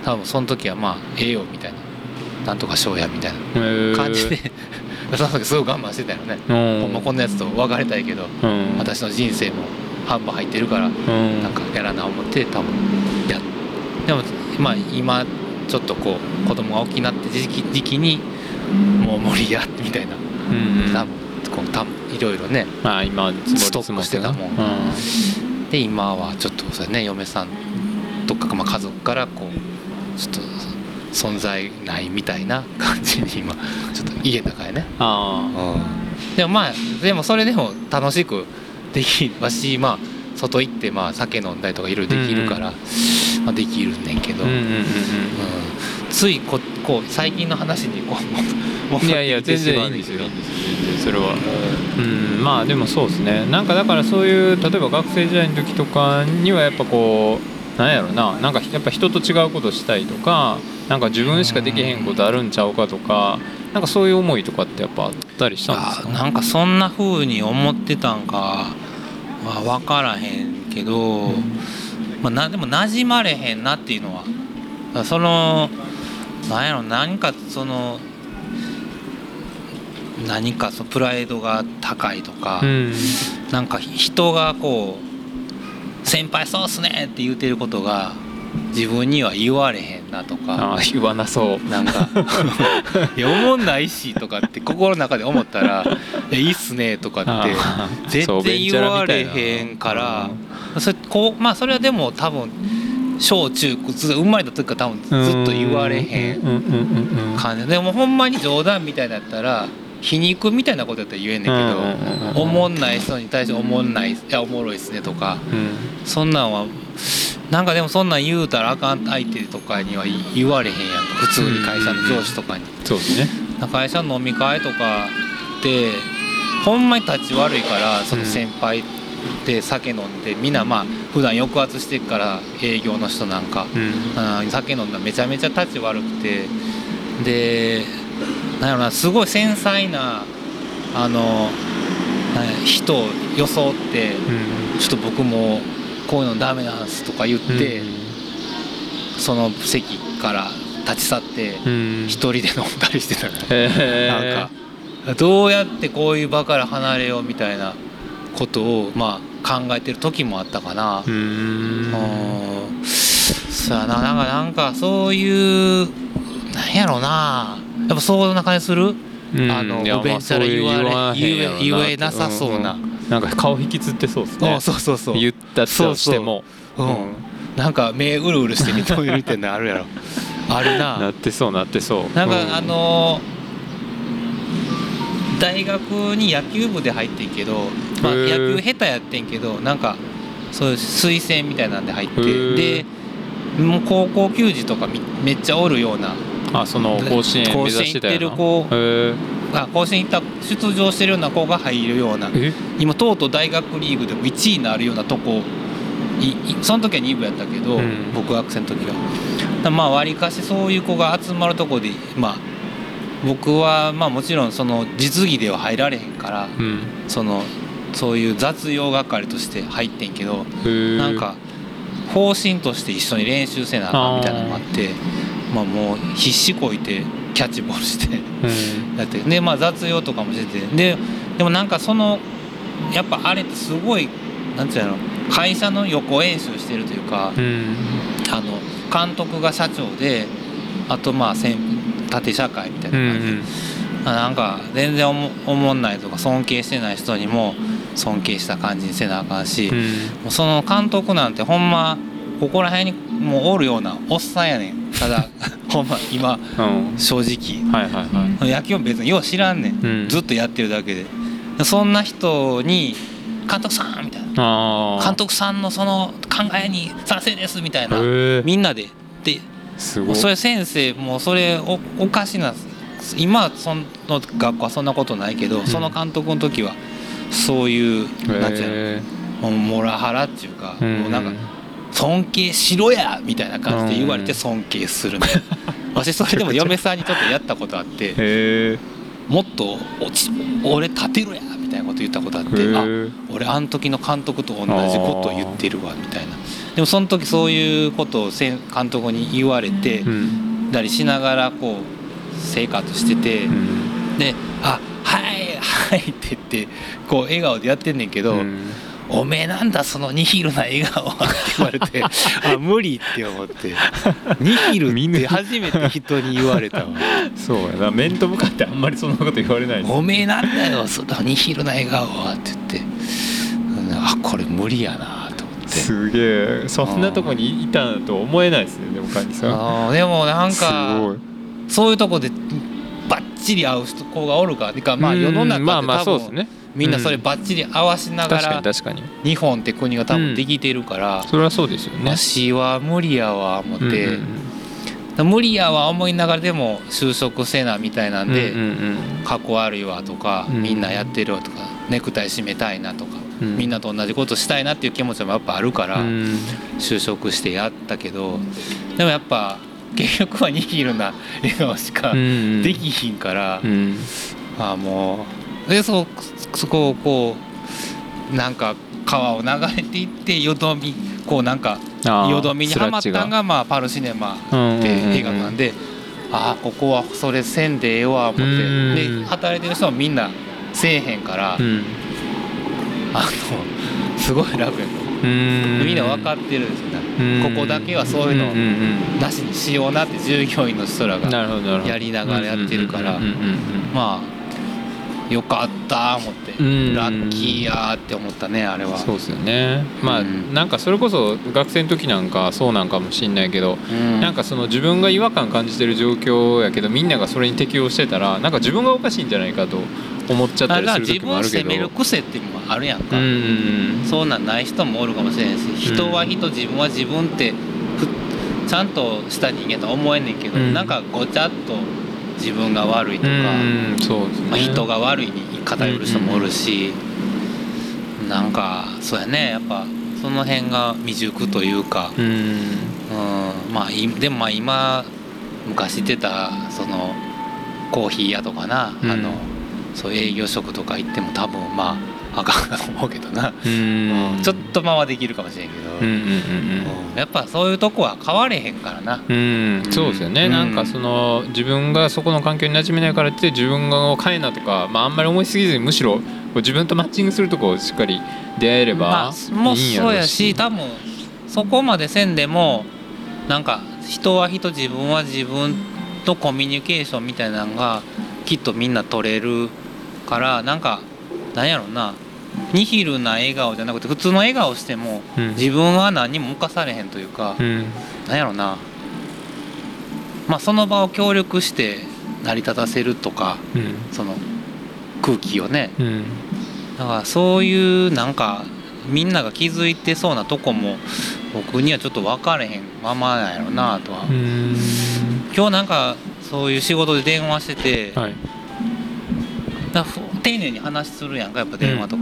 多分その時はまあええよみたいな。なんとかしようやみたいな。感じで、その時すごい我慢してたよね、ほんまこんなやつと別れたいけどうん。私の人生も半分入ってるからうん。なんかやらな思って多分やでもまあ今ちょっとこう子供が大きくなって時期時期にもう無理やみたいな。うんうん。多分こう多分いろいろね。まあ今ストックしてたもん。うん。で今はちょっとそうやね嫁さんとか、まあ、家族からこうちょっと存在ないみたいな感じに今ちょっと家の中やね、あうん、でもまあでもそれでも楽しくできるしまあ外行ってまあ酒飲んだりとかいろいろできるから、まあ、できるねんけど、ついここう最近の話にこううんいやいや全然いいんですよそれは。うん。まあでもそうですね。なんかだからそういう例えば学生時代の時とかにはやっぱこうなんやろな。なんかやっぱ人と違うことしたいとかなんか自分しかできへんことあるんちゃうかとかなんかそういう思いとかってやっぱあったりしたんですか？あなんかそんな風に思ってたんかは分からへんけど、まあ、なでも馴染まれへんなっていうのはそのなんやろ何かその何かそのプライドが高いとか、うん。なんか人がこう「先輩そうっすね」って言うてることが自分には言われへんなとか。ああ言わなそう。なんか「いや思んないし」とかって心の中で思ったら「いやいいっすね」とかってあー絶そう対言われへんからそれこうまあそれはでも多分小中ず生まれた時から多分ずっと言われへん感じ。でもほんまに冗談みたいだったら皮肉みたいなことやったら言えんねんけどおもんない人に対して「おもんないいやおもろいっすね」とかうん。そんなんはなんかでもそんなん言うたらあかん相手とかには言われへんやんか。普通に会社の上司とかに。そうですね。会社の飲み会とかでほんまに立ち悪いからその先輩で酒飲んでみんなまあ普段抑圧してるから営業の人なんか、うん。酒飲んだらめちゃめちゃ立ち悪くて。でなんやろなすごい繊細なあの人を装ってうん。ちょっと僕もこういうのダメなんすとか言って、その席から立ち去ってうん。一人で飲んだりしてたから、へなんかどうやってこういう場から離れようみたいなことをまあ考えてる時もあったかな。うーん。うんそうやな。なんかなんかそういうなんやろな。やっぱそんな感じする？うん。あのおべんちゃら言われ言え言えなさそうな、なんか顔引きつってそうですね。あそうそうそう。言ったとしても。うん。なんか目うるうるして認めるみたいなのあるやろ。あるな。なってそうなってそう。なんか、うん。あの大学に野球部で入ってんけど、まあ、野球下手やってんけどなんかそういう推薦みたいなんで入ってでもう高校球児とかみめっちゃおるような。あその甲子園目指してたよな。甲子園行ってる子へあ甲子園行った出場してるような子が入るような。え？今とうとう大学リーグでも1位になるようなとこその時は2部やったけど、うん。僕学生の時は。まあわりかしそういう子が集まるとこでまあ僕はまあもちろんその実技では入られへんからうん。そのそういう雑用係として入ってんけどなんか方針として一緒に練習せなあかんみたいなのもあってまあもう必死こいてキャッチボールしてうん。やってでまあ雑用とかもしてて。ででもなんかそのやっぱあれってすごいなんていうの会社の予行演習してるというか、うん。あの監督が社長であとまあ先縦社会みたいうんな感じで、あなんか全然おもおもんないとか尊敬してない人にも尊敬した感じにせなあかんし、うん。もうその監督なんてほんまここら辺にもうおるようなおっさんやねん。ただ ほんま今うん。正直。はいはいはい。野球も別によう知らんねん、うん。ずっとやってるだけで。そんな人に「監督さん」みたいな。あ「監督さんのその考えに賛成です」みたいな。みんなで。でそれ先生もうそれおおかしな。今はその学校はそんなことないけど、ん。その監督の時はそういうなんていうへのモラハラっていうか、えもうなんか尊敬しろやみたいな感じで言われてうん。尊敬するみたいな私それでも嫁さんにちょっとやったことあってもっと落ち俺立てろやみたいなこと言ったことあってあ俺あの時の監督と同じことを言ってるわみたいな。でもその時そういうことを監督に言われてうん。たりしながらこう生活しててうん。で「あはいはい」って言ってこう笑顔でやってんねんけどうん「おめえなんだそのニヒルな笑顔は」って言われて あ無理って思って。ニヒルって初めて人に言われたわ。そうやな。面と向かってあんまりそんなこと言われないおめえなんだよそのニヒルな笑顔はって言って。うんあこれ無理やなと思って。すげえ。そんなとこにいたと思えないですねでもカニさん。あーでもなんすかそういうとこでバッチリ合う人子がおるからまあ世の中ってうんまあまあ多分そうですねみんなそれバッチリ合わしなが確からに確かに。日本って国が多分できてるからそれはそうですよね。私は無理やわ思って、無理やわ思いながらでも就職せなみたいなんで、うんうん過去悪いわとか、うん。みんなやってるわとかネクタイ締めたいなとか、うん。みんなと同じことしたいなっていう気持ちもやっぱあるから、うん。就職してやったけどでもやっぱ結局はニヒルな笑顔しかうんできひんから、うん。ああもうでそそこをこうなんか川を流れていってよどみこうなんかよどみにはまったんがまあパルシネマって映画なんで、ああここはそれせんでええわ思って。うんで働いてる人はみんなせえへんから、うん。あのすごい楽やったうん。みんな分かってるんですよね、うん。ここだけはそういうのなしにしようなって従業員の人らがやりながらやってるから。まあよかった思って、うん。ラッキーやーって思ったねあれは。そうですよね。まあ、うん。なんかそれこそ学生の時なんかそうなんかもしんないけど、うん。なんかその自分が違和感感じてる状況やけどみんながそれに適応してたらなんか自分がおかしいんじゃないかと思っちゃったりするけど。分を責める癖っていうのもあるやんか、うんうんそうなんない人もおるかもしれないし人は人自分は自分ってふちゃんとした人間とは思えんねんけど、うん。なんかごちゃっと自分が悪いとか、うんそうですね、まあ、人が悪いに偏る人もおるし、なんかそうやね。やっぱその辺が未熟というか、うん。うんまあいでもまあ今昔言ってたそのコーヒー屋とかな、うん。あのそう営業職とか行っても多分まああかんなと思うけどな、うん。ちょっと間はできるかもしれんけど、うんうんうんうん。やっぱそういうとこは変われへんからな。うん、うん、そうですよね、うん。なんかその自分がそこの環境に馴染めないからって自分が変えなとか、まあ、あんまり思いすぎずにむしろ自分とマッチングするとこをしっかり出会えればいいんやろそうやし多分そこまでせんでもなんか人は人自分は自分とコミュニケーションみたいなのがきっとみんな取れるからなんかなんやろなニヒルな笑顔じゃなくて普通の笑顔してもうん。自分は何にも侵されへんというか、うん。なんやろな。まあその場を協力して成り立たせるとかうん。その空気をね。うん。だからそういうなんかみんなが気づいてそうなとこも僕にはちょっと分かれへんままなんやろなとは、うん。今日なんかそういう仕事で電話してて、はい丁寧に話するやんかやっぱ電話と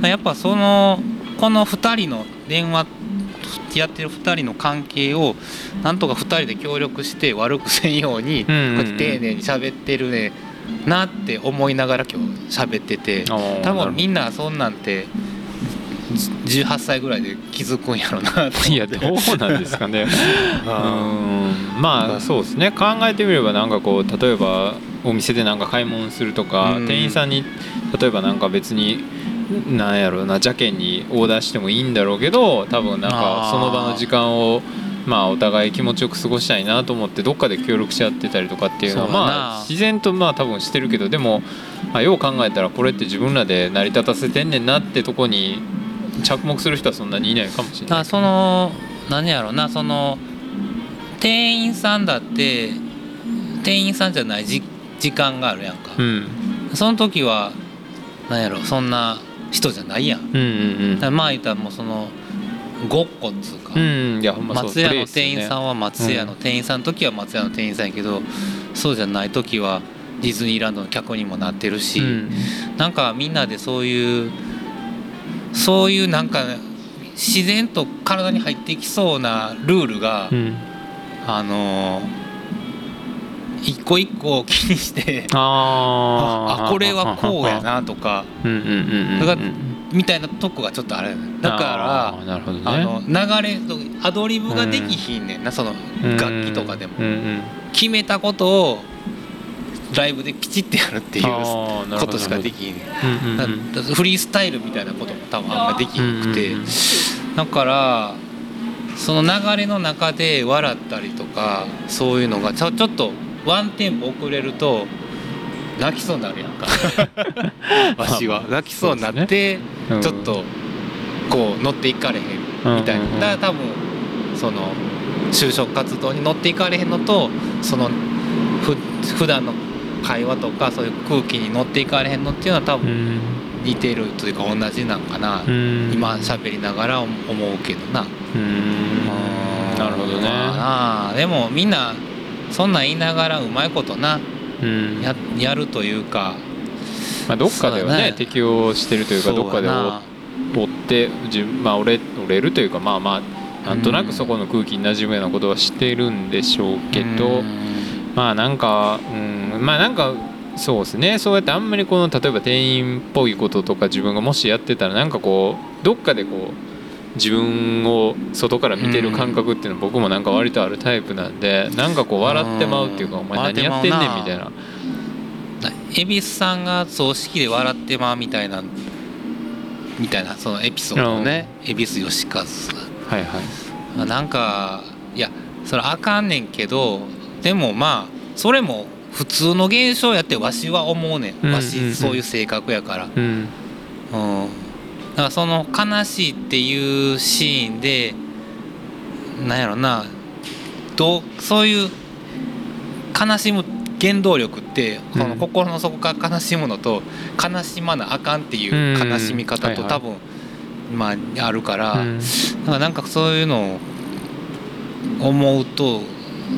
か,、やっぱそのこの2人の電話やってる2人の関係をなんとか2人で協力して悪くせんようにこうんうんうん。うやって丁寧に喋ってるねなって思いながら今日喋ってて。多分みんんなそんなんてじ18歳ぐらいで気づくんやろないやどうなんですかね。うあん。まあそうですね。考えてみればなんかこう例えばお店でなんか買い物するとか、うん。店員さんに例えばなんか別になんやろうな邪険にオーダーしてもいいんだろうけど多分なんかその場の時間をまあお互い気持ちよく過ごしたいなと思ってどっかで協力し合ってたりとかっていうのはまあ自然とまあ多分してるけどでも、まあ、よう考えたらこれって自分らで成り立たせてんねんなってとこに着目する人はそんなにいないかもしれない。その何やろなその店員さんだって店員さんじゃないじ時間があるやんか、うん。その時は何やろそんな人じゃないやん。だかうんうん。らまあ言ったらもうそのごっこっつうか、うんうん。いやほんまそう。松屋の店員さんはは松屋の店員さんの時は松屋の店員さんやけど、そうじゃない時はディズニーランドの客にもなってるし、うん。なんかみんなでそういうそういうなんか自然と体に入ってきそうなルールが、うん。あのー一個一個気にしてあー。あこれはこうやなとか。みたいなとこがちょっとあれだからあーなるほどね。あの流れアドリブができひんねんな、その楽器とかでも。うんうん決めたことをライブでピチってやるっていうことしかできひんねん。うんフリースタイルみたいなことも多分あんまできなくて、うんうんうん。だからその流れの中で笑ったりとかそういうのがちょちょっとワンテンポ遅れると泣きそうになるやんか。わしは。泣きそうになって、うん。ちょっとこう乗っていかれへんみたいな、うんうんうん。だから多分その就職活動に乗っていかれへんのとそのふ普段の会話とかそういう空気に乗っていかれへんのっていうのは多う分ん。似てるというか同じなんかな、うん。今喋りながら思うけどな。うん。なるほどね。まあ。でもみんなそんなん言いながらうまいことなうん。ややるというか。まあどっかではねね適応してるというかどっかで追追ってまあ折れ折れるというかまあまあなんとなくそこの空気に馴染むようなことはしてるんでしょうけど、うん。まあなんか、うん、まあなんかそうですね。そうやってあんまりこの例えば店員っぽいこととか自分がもしやってたらなんかこうどっかでこう自分を外から見てる感覚っていうのは僕もなんか割とあるタイプなんでなんかこう笑ってまうっていうか「うん。お前何やってんねん」みたいな。恵比寿さんが葬式で笑ってまうみたいなみたいなそのエピソードをね恵比寿義和。はいはい。なんかいやそれあかんねんけどでもまあそれも普通の現象やってわしは思うねうんんわしそういう性格やから。うん。うん。だからその悲しいっていうシーンでなんやろなどうそういう悲しむ原動力ってそのうん心の底から悲しむのと悲しまなあかんっていう悲しみ方とうん多分まああるからなんかそういうのを思うと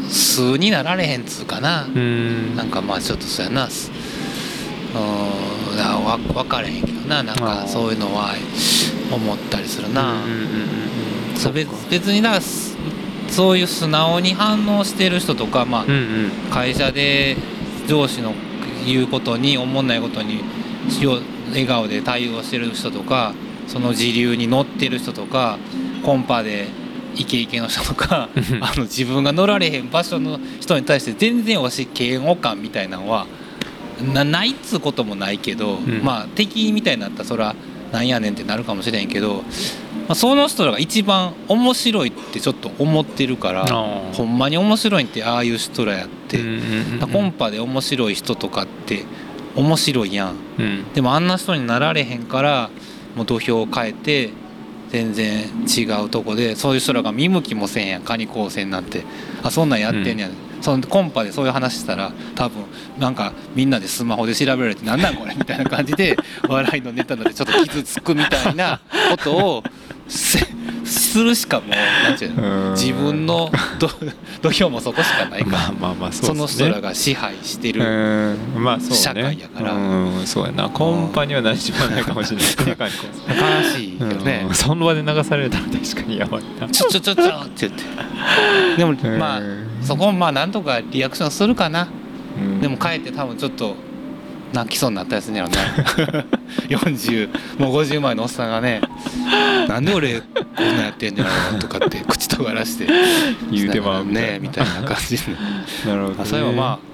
数になられへんつうかな、うん。なんかまあちょっとそうやな。すうん分からへんけどななんあかーそういうのは思ったりするな、別別にだからすそういう素直に反応してる人とか、まあうんうん。会社で上司の言うことに思んないことによ笑顔で対応してる人とかその時流に乗ってる人とかコンパでイケイケの人とかうん あの自分が乗られへん場所の人に対して全然わし嫌悪感みたいなのはなないっつうこともないけど、ん。まあ敵みたいになったらそらなんやねんってなるかもしれんけど、まあ、その人らが一番面白いってちょっと思ってるからほんまに面白いんってああいう人らやって。うんうんうんコンパで面白い人とかって面白いやん。うん。でもあんな人になられへんからもう土俵を変えて全然違うとこでそういう人らが見向きもせんやん。カニ高専なんて。あそんなんやってんや。ん、そのコンパでそういう話したら多分なんかみんなでスマホで調べられて「何なんこれ」みたいな感じで笑いのネタなんでちょっと傷つくみたいなことをするしかもうなんていうのうん。自分のど土俵もそこしかないからまあまあまあその人らが支配してる、社会やから。うん。そうやな。コンパには何しもないかもしれない。悲しいけどね。うん、その場で流されたら確かにやばいな。ちょちょちょちょって言って。でもうん。まあそこもまあなんとかリアクションするかな。うん。でも帰って多分ちょっと泣きそうになったやつねやろね。40もう50前のおっさんがね「なんで俺こんなんやってんねやろ」とかって 口とがらして。言うてまうみたいな。ねみたいな感じで なるほど、ね、あそういえばまあ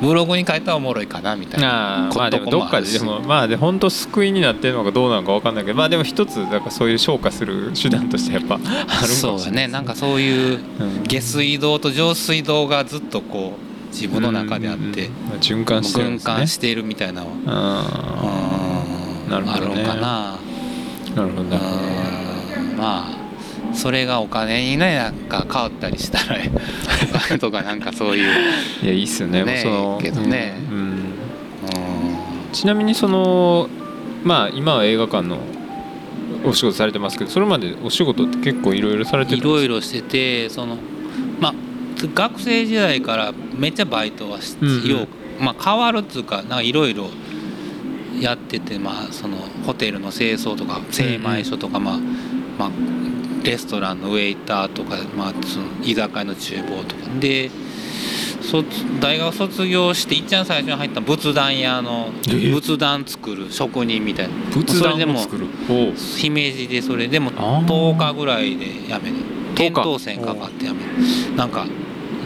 ブログに書いたらおもろいかなみたいな。まあでもどっかででもまあで本当救いになってるのかどうなのか分かんないけどまあでも一つだからそういう消化する手段としてやっぱあるかそうだね。なんかそういううん。下水道と上水道がずっとこう自分の中であってうんまあ循環してるん循環しているみたいなのはあうん。なるほどね。あるんかな。ーなるほどなるほどうん。まあそれがお金にねなんか変わったりしたら とかなんかそういう、いやいいっすよね。ねそのけどね。うん。うん。うちなみにそのまあ今は映画館のお仕事されてますけどそれまでお仕事って結構いろいろされてん、いろいろしててそのまあ学生時代からめっちゃバイトはし、うんうん。ようまあ変わるっつうかなんかいろいろやっててまあそのホテルの清掃とか精米所とか、まあまあレストランのウェイターとか、まあ、その居酒屋の厨房とか。で卒大学卒業していっちゃん最初に入った仏壇屋のえー。仏壇作る職人みたいな。仏壇を作る？姫路でそれでもあー。10日ぐらいで辞める。10日？扁桃腺かかって辞める。なんか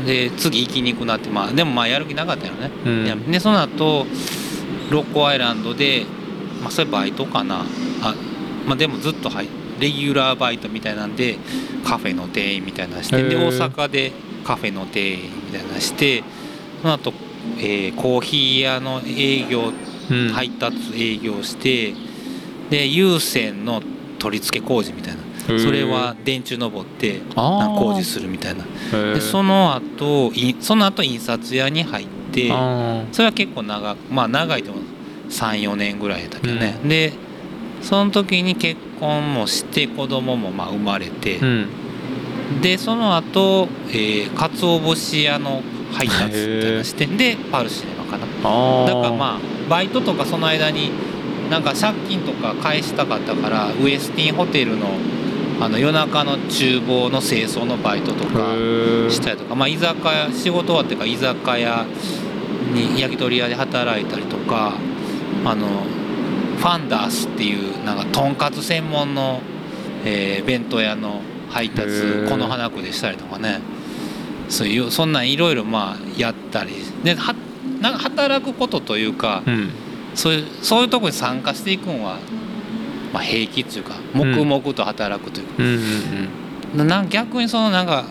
で次行きにくくなってまあでもまあやる気なかったよね、うん。でその後ロッコアイランドでまあそれバイトかな。あまあでもずっと入レギュラーバイトみたいなんでカフェの店員みたいなのしてで大阪でカフェの店員みたいなのしてその後、えーコーヒー屋の営業うん。配達営業してで有線の取り付け工事みたいな。それは電柱登って工事するみたいな。でその後いその後印刷屋に入ってあそれは結構長くまあ長いとも34年ぐらいやったけどね、でその時に結婚もして子供もまあ生まれて、ーうん。でその後、えー、鰹節屋の配達みたいなのしてでパルシネマかな。だからまあバイトとかその間になんか借金とか返したかったからウエスティンホテルのあの夜中の厨房の清掃のバイトとかしたりとか、まあ、居酒屋仕事終わってから居酒屋に焼き鳥屋で働いたりとかあのファンダースっていうなんかとんかつ専門の、えー弁当屋の配達この花区でしたりとかね。そういうそんなんいろいろまあやったり。ではなんか働くことというか、うん。そういうそういうとこに参加していくのは、まあ、平気っていうか黙々と働くというか、うん。うんな逆にそのなんか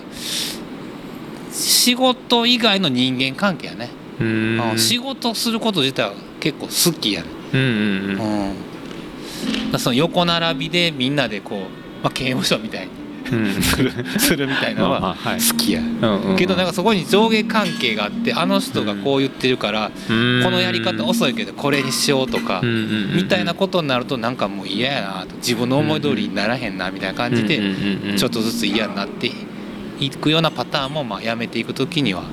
仕事以外の人間関係やね、うん。うんうん仕事すること自体は結構好きやね、うんうんうん。うん、だからその横並びでみんなでこう、まあ、刑務所みたいにうん。す るするみたいなのは好きや、うんうんけどなんかそこに上下関係があってあの人がこう言ってるから、このやり方遅いけどこれにしようとか、みたいなことになるとなんかもう嫌やなと。自分の思い通りにならへんなみたいな感じでちょっとずつ嫌になっていくようなパターンもまあやめていく時には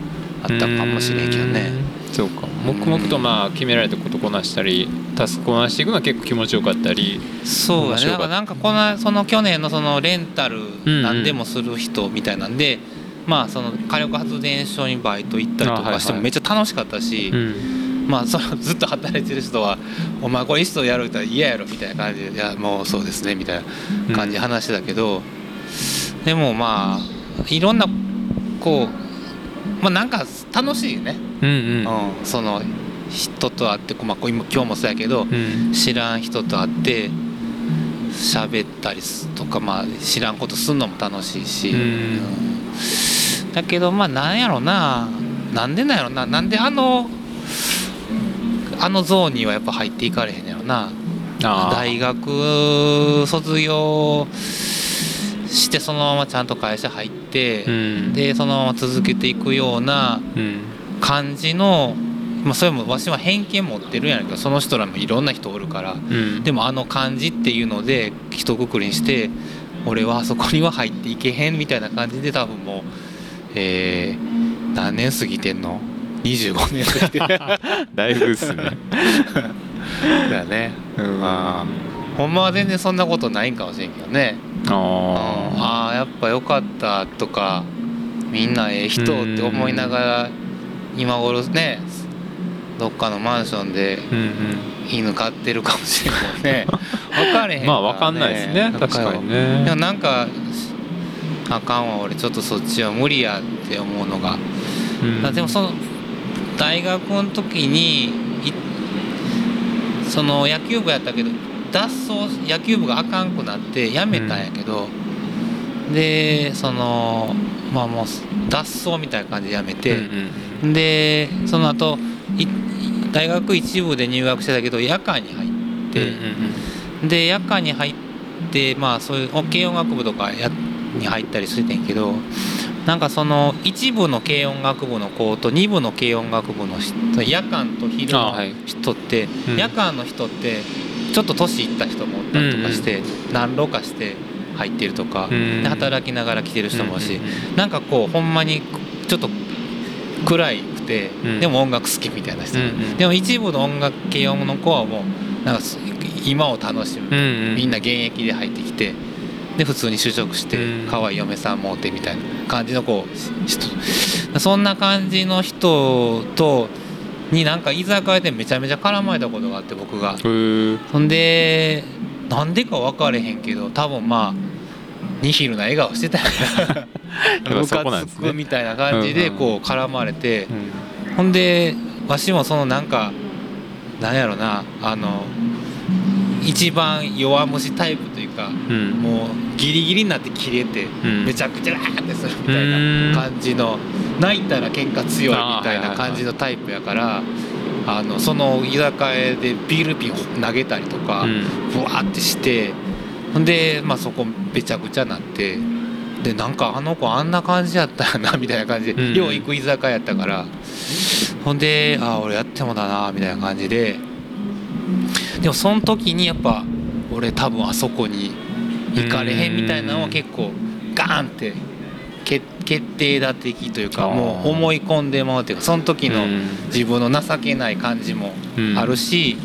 あったかもしれんけどね。うん。そうか。黙々とまあ決められたことこなしたりタスクこなしていくのは結構気持ちよかったり。そうだね。だからなんかこのその去年のそのレンタルうん。何でもする人みたいなんで、まあその火力発電所にバイト行ったりとかしてもめっちゃ楽しかったし、うん。まあそのずっと働いてる人は「お前これ一層やるったら嫌やろ」みたいな感じで「いやもうそうですね」みたいな感じで話してたけど、でもまあいろんなこうまあなんか楽しいよね、うんうん。うん、その人と会って、まあ、今今日もそうやけど、うん。知らん人と会って喋ったりすとか、まあ、知らんことすんのも楽しいし、だけどまあなんやろな。なんでなんやろな。なんであのあのゾーンにはやっぱ入っていかれへんやろな。大学卒業してそのままちゃんと会社入って、うん。でそのまま続けていくようなうん。感じの、まあ、それもわしは偏見持ってるんやけどその人らもいろんな人おるからうん。でもあの感じっていうので一括りにして俺はあそこには入っていけへんみたいな感じで多分もう、えー何年過ぎてんの？25年過ぎてる だいぶっすね。だよね。うん。ほんまは全然そんなことないんかもしれんけどねああやっぱよかったとかみんなええ人って思いながら今頃ねどっかのマンションで犬飼ってるかもしれんもんね。分かれへんうんから、ね、まあわかんないですね。確かにね。でもなんかあかんわ俺ちょっとそっちは無理やって思うのが、うん。でもその大学の時にいその野球部やったけど脱走野球部があかんくなって辞めたんやけど、でそのまあもう脱走みたいな感じで辞めて、うんでその後い大学一部で入学してたけど夜間に入って、うんで夜間に入ってまあそういうお軽音楽部とかやに入ったりしてんけどなんかその一部の軽音楽部の子と二部の軽音楽部の人夜間と昼の人って、うん。夜間の人ってちょっと年いった人もおったりとかして、何浪かして入ってるとか、うん。で働きながら来てる人もし、うなんかこうほんまにちょっと暗いくて、うん。でも音楽好きみたいな人、でも一部の音楽系音の子はもうなんかす今を楽しむ、みんな現役で入ってきてで普通に就職してうん。可愛い嫁さんもうてみたいな感じのこう人そんな感じの人とになんか居酒屋でめちゃめちゃ絡まれたことがあって僕が。ほんでなんでか分かれへんけど多分まあニヒルな笑顔してたよ やっぱなムカつくみたいな感じでこう絡まれて。うん。ほんでわしもそのなんかなんやろなあの一番弱虫タイプというかうん。もうギリギリになって切れてうん。めちゃくちゃわーってするみたいな感じの泣いたら喧嘩強いみたいな感じのタイプやからあのその居酒屋でビール瓶を投げたりとかうん。ブワーってしてほんで、まあ、そこべちゃくちゃなってでなんかあの子あんな感じやったよなみたいな感じで、うん。よう行く居酒屋やったからほんでああ俺やってもだなみたいな感じででもその時にやっぱ俺多分あそこに行かれへんみたいなのは結構ガーンって決決定打的というかもう思い込んでまうというかその時のうん。自分の情けない感じもうん。あるし、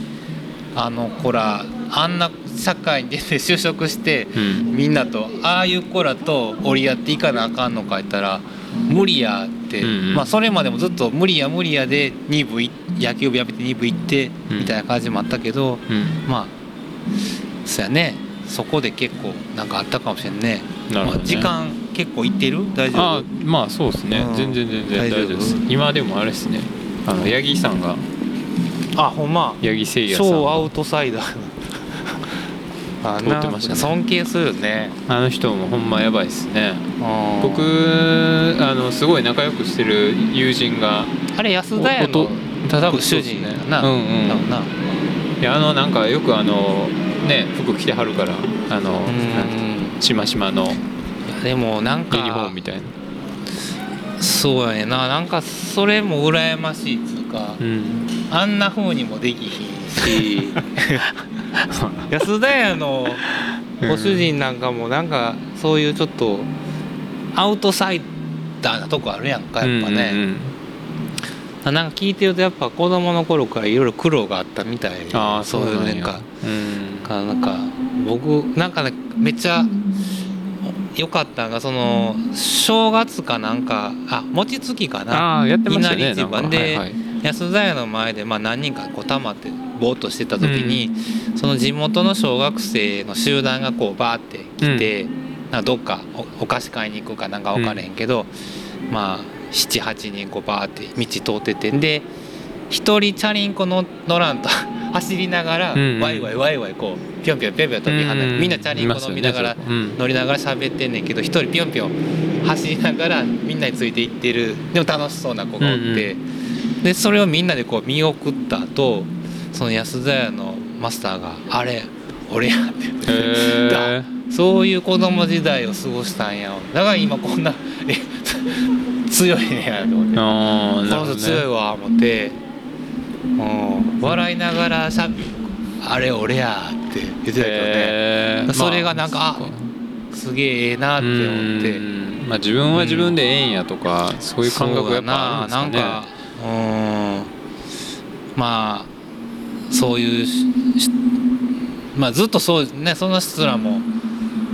あの子らあんな社会に出て就職してうん。みんなとああいう子らと折り合っていかなあかんのか言ったら無理やって、うんうん。まあそれまでもずっと無理や無理やで2部い野球部やめて2部行ってうん。みたいな感じもあったけど、うん。まあそうやね。そこで結構なんかあったかもしれんね。ね。まあ時間結構いってる？大丈あ夫まあそうですね。うん。全然全然大丈夫？です。今でもあれですね。あの八木さんがあほんま。八木誠也さん超アウトサイダーあ通ってましたね。尊敬するよね。あの人もほんまやばいですね。僕僕あのすごい仲良くしてる友人があれ安田屋のお多分そう主人ですねやな、うんうん。いやあのなんかよくあのね服着てはるからあのうん。しましまのいやでもなんかユニフォームみたいな。そうやねんな。なんかそれも羨ましいっつうか、うん。あんな風にもできひんし 安田屋のご主人なんかもなんかそういうちょっとアウトサイダーなとこあるやんかやっぱね、うんうんうん。なんか聞いてるとやっぱ子供の頃からいろいろ苦労があったみたい。ああそういうなんかうん。かなんか僕なんかねめっちゃ良かったのがその正月かなんかあ餅つきかな。ああやってましたねではいはい。安田屋の前でまあ何人かこう溜まってぼーっとしてた時に、その地元の小学生の集団がこうバーって来て、なんかどっかおお菓子買いに行くかなんか分からへんけど、まあ78人こうバーって道通っててんで一人チャリンコの乗らんと 走りながらうんうん。ワイワイワイワイこうぴょんぴょんぴょんぴょん飛び跳ねてみんなチャリンコ乗りながら乗りながら喋ってんねんけど一人ぴょんぴょん走りながらみんなについていってるでも楽しそうな子がおって、でそれをみんなでこう見送った後その安田屋のマスターが「あれ俺や」って言ってそういう子供時代を過ごしたんやだから今こんな え強いねやと思って。この人強いねわ思って、うん、笑いながらしゃあれ俺やって言ってたけどね、それがなんかまあすげえええなって思って。うん。まあ自分は自分でええんやとかそういう感覚がやっぱあるんですかね。なんかうん。まあそういうまあずっとそうねその人らも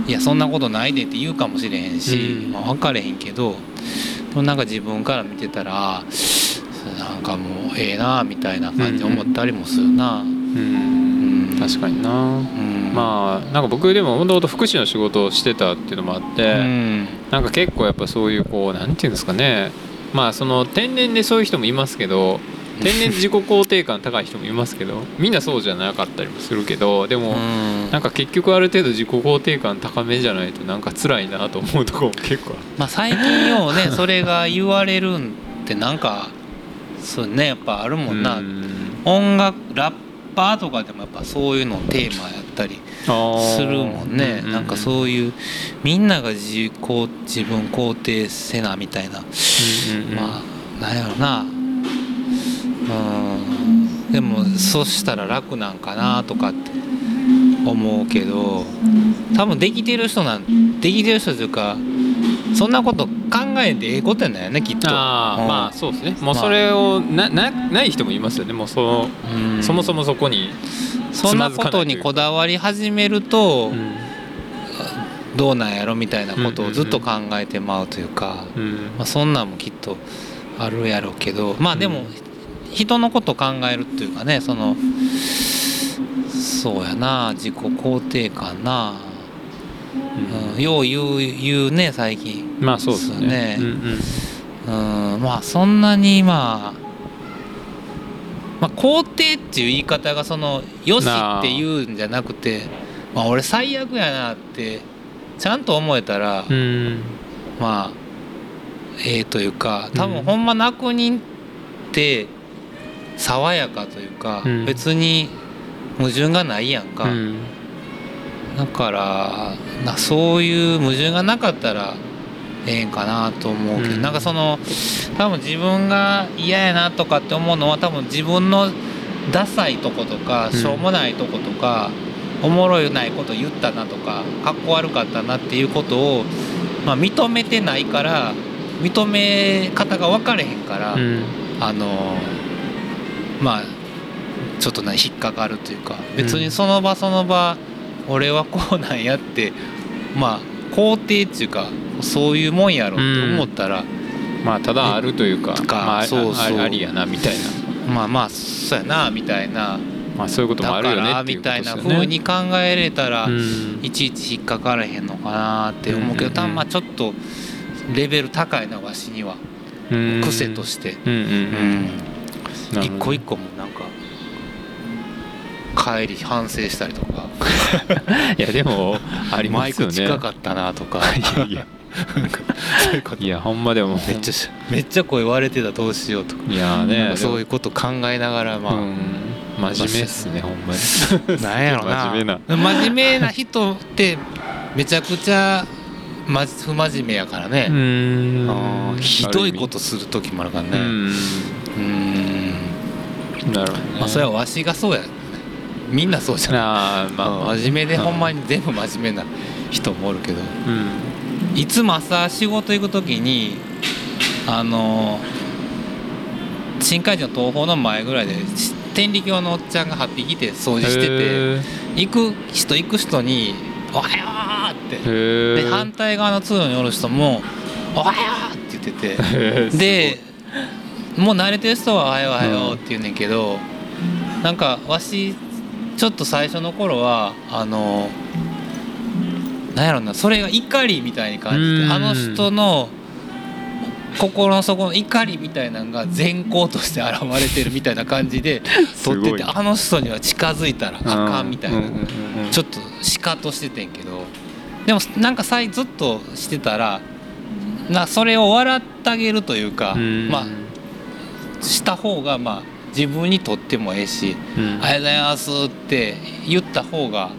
いやそんなことないでって言うかもしれへんし、うん。まあ、分かれへんけどでもなんか自分から見てたらあなんかもうええなみたいな感じで思ったりもするな。うん。うん。確かにな。うん。まあなんか僕でももともと福祉の仕事をしてたっていうのもあって、うん。なんか結構やっぱそういうこうなんていうんですかね。まあその天然でそういう人もいますけど天然で自己肯定感高い人もいますけどみんなそうじゃなかったりもするけどでも、うん。なんか結局ある程度自己肯定感高めじゃないとなんか辛いなと思うところも結構まあ、最近ようね それが言われるんってなんかそうねやっぱあるもんな、うん。音楽ラッパーとかでもやっぱそういうのテーマやったりするもんね、なんかそういうみんなが自己自分肯定せなみたいな、うんうんうん。まあなんやろなうん。でもそうしたら楽なんかなとかって思うけど多分できてる人なんできてる人というかそんなこと考えてええことやないよねきっと。ああうん。まあそうですね。もうまあそれをななない人もいますよね。もうその、うん。そもそもそこにそんなことにこだわり始めると、うん。どうなんやろみたいなことをずっと考えてまうというか、うん。まあ、そんなんもきっとあるやろうけどまあでも人のこと考えるっていうかねそのそうやな自己肯定感な、うんうん、よう言う言うね最近。まあそうですね。ね。うんうん。うんまあそんなにまあまあ肯定っていう言い方がそのよしって言うんじゃなくてまあ俺最悪やなってちゃんと思えたら、うん。まあええというか多分うん。ほんまの悪人って爽やかというか、うん。別に矛盾がないやんか、うん。だからなそういう矛盾がなかったらええんかなと思うけど、うん。なんかその多分自分が嫌やなとかって思うのは多分自分のダサいとことかうん。しょうもないとことか、おもろいないこと言ったなとかかっこ悪かったなっていうことを、まあ、認めてないから認め方が分かれへんから、うん。あのまあちょっとね引っかかるというか別にその場その場、俺はこうなんやってまあ肯定っていうかそういうもんやろって思ったら、まあただあるというかまああそうそう。あありやなみたいな。まあまあそうやなみたいな。まあそういうこともあるよねみたいなですよね。風に考えれたら、うん。いちいち引っかからへんのかなって思うけど、たまあちょっとレベル高いなわしには。うん。癖として、うん一個一個もなんか帰り反省したりとか。いやでもありまマイクすよね近かったなとか。いやいや。いやほんまでも。めっちゃしめっちゃ声割れてたらどうしようとか。いやね。かそういうこと考えながらまあ、うん。真面目っすねほんまに。なんやろな。真面目な。真面目な人ってめちゃくちゃま不真面目やからね、ひどいことする時もあるからね。うん。うんなるほどね。まあそれはわしがそうやみんなそうじゃないあーまあまあ。真面目でほんまに全部真面目な人もおるけど。うん。いつも朝仕事行く時にあの新海地の東宝の前ぐらいで天理教のおっちゃんが8匹で掃除しててへ行く人行く人に「おはよう!」って。で反対側の通路におる人も「おはよう!」って言ってて。えでもう慣れてる人は「おはよはよう」って言うねんけど、なんかわしちょっと最初の頃はあのなんやろなそれが怒りみたいに感じうん。てあの人の心の底の怒りみたいなのが善行として現れてるみたいな感じで 撮っててあの人には近づいたらあかんみたいな。ちょっとシカとしててんけどでもなんかさいずっとしてたらなそれを笑ってあげるというか、まあした方がまあ自分にとってもええし「ありがとうございます」って言った方が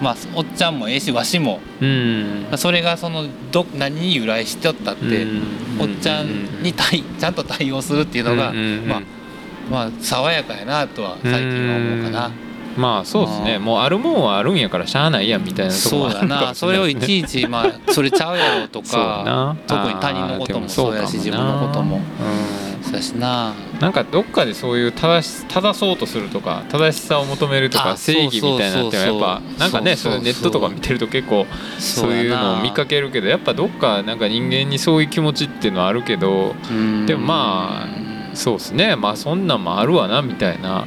まあおっちゃんもええしわしも。うん。それがそのど何に由来しとったって、おっちゃんに対ちゃんと対応するっていうのが、まあまあ爽やかやなとは最近は思うかな。まあそうですね。うん。もうあるもんはあるんやからしゃあないやんみたいなとこそうだな。それをいちいちまあそれちゃうやろとか。特に他人のこともそうやし自分のことも。そうやしな。なんかどっかでそういう正し正そうとするとか正しさを求めるとかあ正義みたいなのってやっぱなんかねそネットとか見てると結構そういうのを見かけるけどやっぱどっかなんか人間にそういう気持ちっていうのはあるけどけでもまそうですね。まあそんなんもあるわなみたいな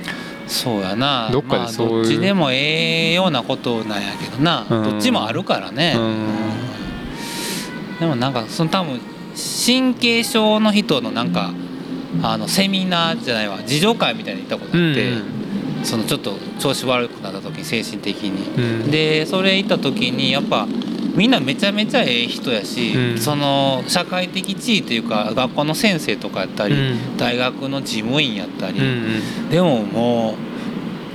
そうやな。どっかでそういう。まあどっちでもええようなことなんやけどな。うん。どっちもあるからね。うん。うんでもなんかその多分神経症の人のなんかあのセミナーじゃないわ。自助会みたいに行ったことあって、そのちょっと調子悪くなった時に精神的に。うん。でそれ行った時にやっぱみんなめちゃめちゃええ人やし、うん。その社会的地位というか学校の先生とかやったり、うん。大学の事務員やったり、うんうん。でももう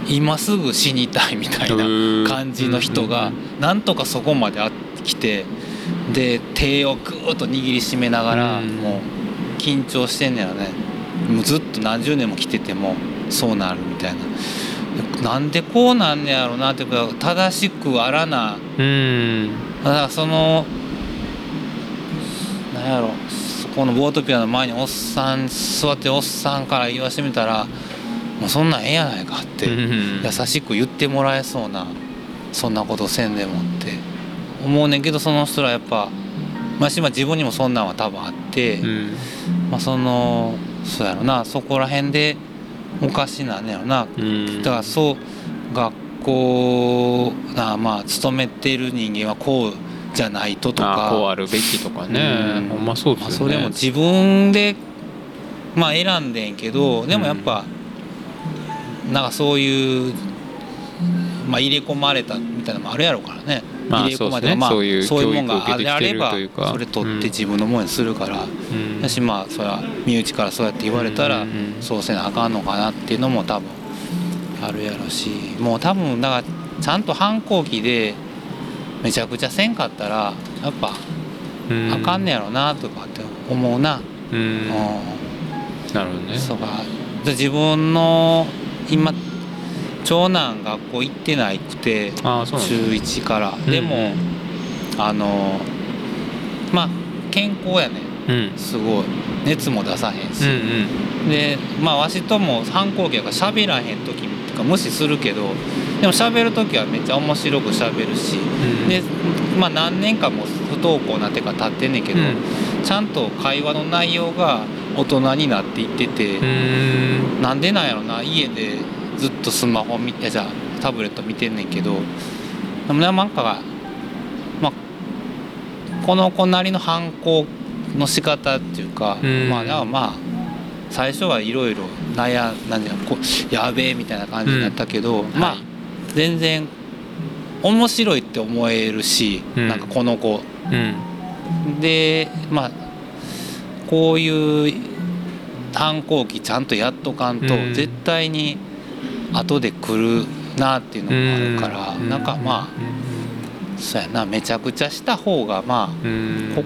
今すぐ死にたいみたいな感じの人がなんとかそこまで来てで手をグーッと握りしめながらうん。もう緊張してんねやろね。もうずっと何十年も来ててもそうなるみたいな。なんでこうなんねやろなっていうか正しくあらなうんだからそのなんやろそこのボートピアの前におっさん座ってるおっさんから言わしてみたらもうそんなんええやないかってうん。優しく言ってもらえそうなそんなことせんでもって思うねんけどその人らやっぱまあしま自分にもそんなんは多分あって、うん。まあそのそうやろなそこら辺でおかしなんねやろな。うん。だからそう学校なまあ勤めてる人間はこうじゃないととか。あこうあるべきとかね。うん。まそうでまあ、すよね。それも自分でまあ選んでんけどでもやっぱ、なんかそういう、まあ、入れ込まれたみたいなのもあるやろからね、まあ入れ込まれそうですね。まあそういうもんがあればそれ取っうん。て自分のものにするから、うん。だしまあそれは身内からそうやって言われたら、そうせなあかんのかなっていうのも多分あるやろしもう多分だからちゃんと反抗期でめちゃくちゃせんかったらやっぱうん。あかんねやろなとかって思うな。うん。うん。なるほどね。そうか。で自分の今長男学校行ってないくて中です1から、ん。でもあのまあ健康やねうん。すごい。熱も出さへんうし、ん。でまあわしとも反抗期やから喋らへん時とか無視するけどでも喋る時はめっちゃ面白く喋るし、うん。でまあ何年かも不登校なってから経ってんねんけど、うん。ちゃんと会話の内容が大人になっていってて、うん。なんでなんやろな家でずっとスマホ見てじゃあタブレット見てんねんけどでもなんかがまあこの子なりの反抗の仕方っていうか、うん。まあだからまあ最初はいろいろ悩んなんじゃこうやべえみたいな感じになったけど、まあ、はい全然面白いって思えるし、うん。なんかこの子。うん。でまあこういう反抗期ちゃんとやっとかんと、うん。絶対に後で来るなっていうのもあるから、なんかまあそうやなめちゃくちゃした方がまうん。こ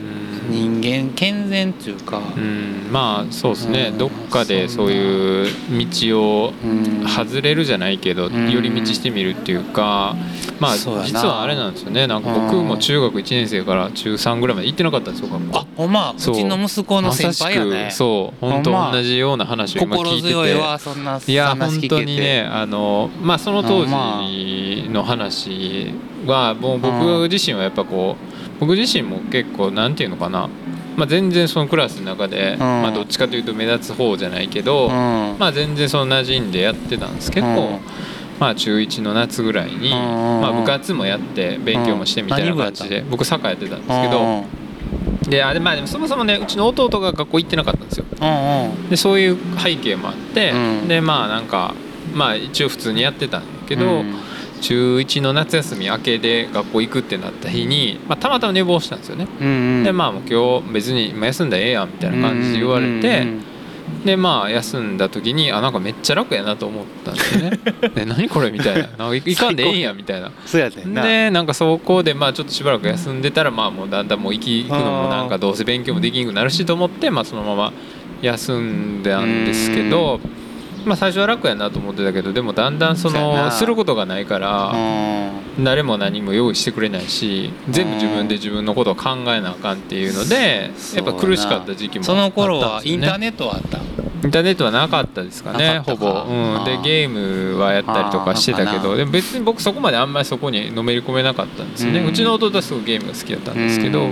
人間健全っていうか、うん、まあそうですね、うん。どっかでそういう道をうん。外れるじゃないけど、ん。寄り道してみるっていうかまあ実はあれなんですよね。なんか僕も中学1年生から中3ぐらいまで行ってなかったんですよ学校あほんまう。ちの息子の先輩やね。そう。本当同じような話を今聞心いてて。強いわそんないや話聞けて。本当にねあのまあその当時の話はもう僕自身はやっぱこう僕自身も結構なんていうのかな。まあ全然そのクラスの中でまあどっちかというと目立つ方じゃないけどうん。まあ全然その馴染んでやってたんです。けどうん。まあ中1の夏ぐらいにうんまあ部活もやって勉強もしてみたいな感じで僕サッカーやってたんですけどであれまあでもそもそもねうちの弟が学校行ってなかったんですよ。うんうん。でそういう背景もあって、うん。でまあなんかまあ一応普通にやってたんだけど、うん中1の夏休み明けで学校行くってなった日に、まあ、たまたま寝坊したんですよね、うんうん。でまあ今日別にまあ休んだらええやんみたいな感じで言われて、うんうんでまあ休んだ時にあなんかめっちゃ楽やなと思ったんですよね。で何これみたいな。なんか行 かんでええんやみたいな。そうやねんな。でなんかそこでまあちょっとしばらく休んでたらまあもうだんだんもう行き行くのもなんかどうせ勉強もできんくなるしと思ってまあそのまま休んだんですけどまあ最初は楽やなと思ってたけどでもだんだんそのすることがないからうん。誰も何も用意してくれないし全部自分で自分のことを考えなあかんっていうのでやっぱ苦しかった時期もその頃はあったんですよね。インターネットはあったインターネットはなかったですかなねほぼ、うん、でゲームはやったりとかしてたけどでも別に僕そこまであんまりそこにのめり込めなかったんですよね、ううんちの弟はすごいゲームが好きだったんですけど、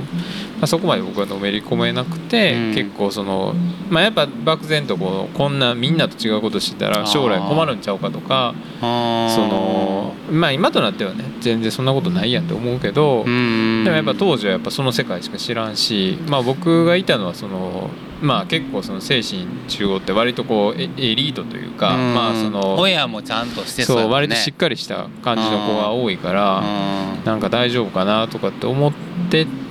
あ、そこまで僕はのめり込めなくて、うん。結構その、まあ、やっぱ漠然とこうこんなみんなと違うことしてたら将来困るんちゃうかとかそのまあ今となってはね全然そんなことないやんって思うけど、うんでもやっぱ当時はやっぱその世界しか知らんし、まあ、僕がいたのはその、まあ、結構その精神中央って割とこうエエリートというか、うん。まあその親もちゃんとしてそうね。割としっかりした感じの子が多いから、うん。なんか大丈夫かなとかって思って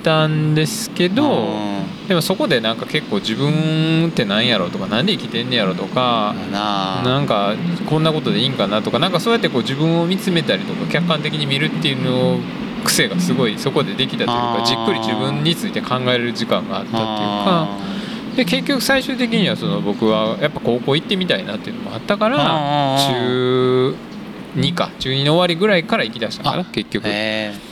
たんですけど、うん。でもそこでなんか結構自分って何やろとかなんで生きてんねやろとか。な。んかこんなことでいいんかなとかなんかそうやってこう自分を見つめたりとか客観的に見るっていうの癖がすごいそこでできたというかじっくり自分について考える時間があったっていうかで結局最終的にはその僕はやっぱ高校行ってみたいなっていうのもあったから中2か中2の終わりぐらいから行きだしたかなあ結局。へえ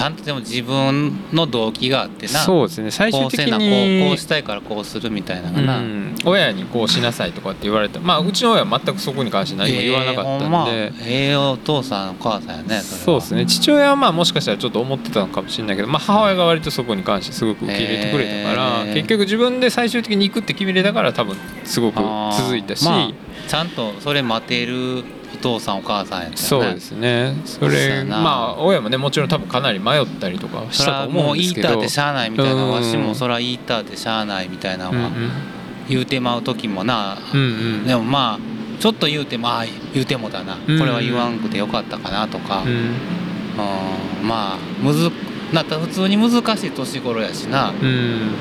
ちゃんとでも自分の動機があってな。そうですね。最終的こうせなこうにこうしたいからこうするみたいなのが。な、うん、親にこうしなさいとかって言われたまあうちの親は全くそこに関して何も言わなかったんで、えーほんまええお父さんお母さんやねそうですね。父親はまあもしかしたらちょっと思ってたのかもしれないけど、まあ、母親が割とそこに関してすごく受け入れてくれたから、へー結局自分で最終的に行くって決めれたから多分すごくあー続いたし、まあちゃんとそれ待てるお父さんお母さんやったよね。そうですね。それまあ親もねもちろん多分かなり迷ったりとかしたと思もうんですけど。たってしゃあないみたいなうんわしもそれは言いたってしゃあないみたいなうんのは言うてまう時もな、うんうん。でもまあちょっと言うてもああ言うてもだな、うん。これは言わんくてよかったかなとか、うん。うん。まあむずなったら普通に難しい年頃やしな、うん。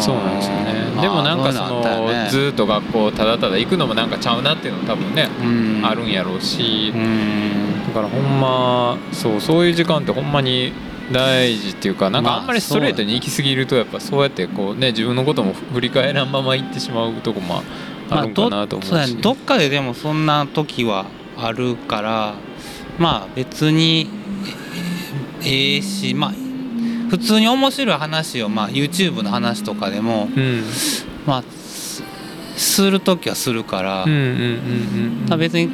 そうなんですよね。でもなんかそのねのずーっと学校ただただ行くのもなんかちゃうなっていうのも多分ねうん。あるんやろうし。うん。だからほんまそうそういう時間ってほんまに大事っていうかなんかまああんまりストレートに行き過ぎるとやっぱそうやってこうね自分のことも振り返らんまま行ってしまうとこもあるんかなと思うし、まあどそうやね。どっかででもそんな時はあるからまあ別にえええしまあ普通に面白い話を、まあ、YouTube の話とかでも、うん。まあ、すする時はするから、別に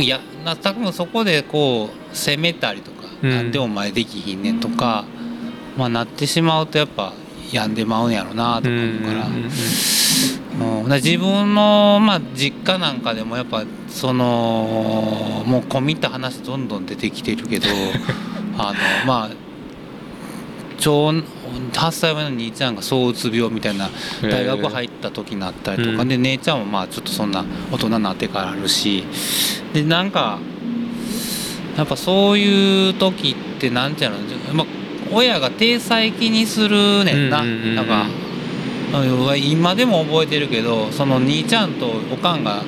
いやな多分そこでこう責めたりとか、うん。なんでお前できひんねんとか、まあ、なってしまうとやっぱ病んでまうんやろなとか思うから自分の、まあ、実家なんかでもやっぱそのもう込み入った話どんどん出てきてるけど あのまあ長8歳上の兄ちゃんが躁うつ病みたいな大学入った時になったりとか、うん。で姉ちゃんもまあちょっとそんな大人になってからあるし。でなんかやっぱそういう時ってなんていうの、まあ、親が体裁気にするねんな、なんかうん今でも覚えてるけどその兄ちゃんとおかんが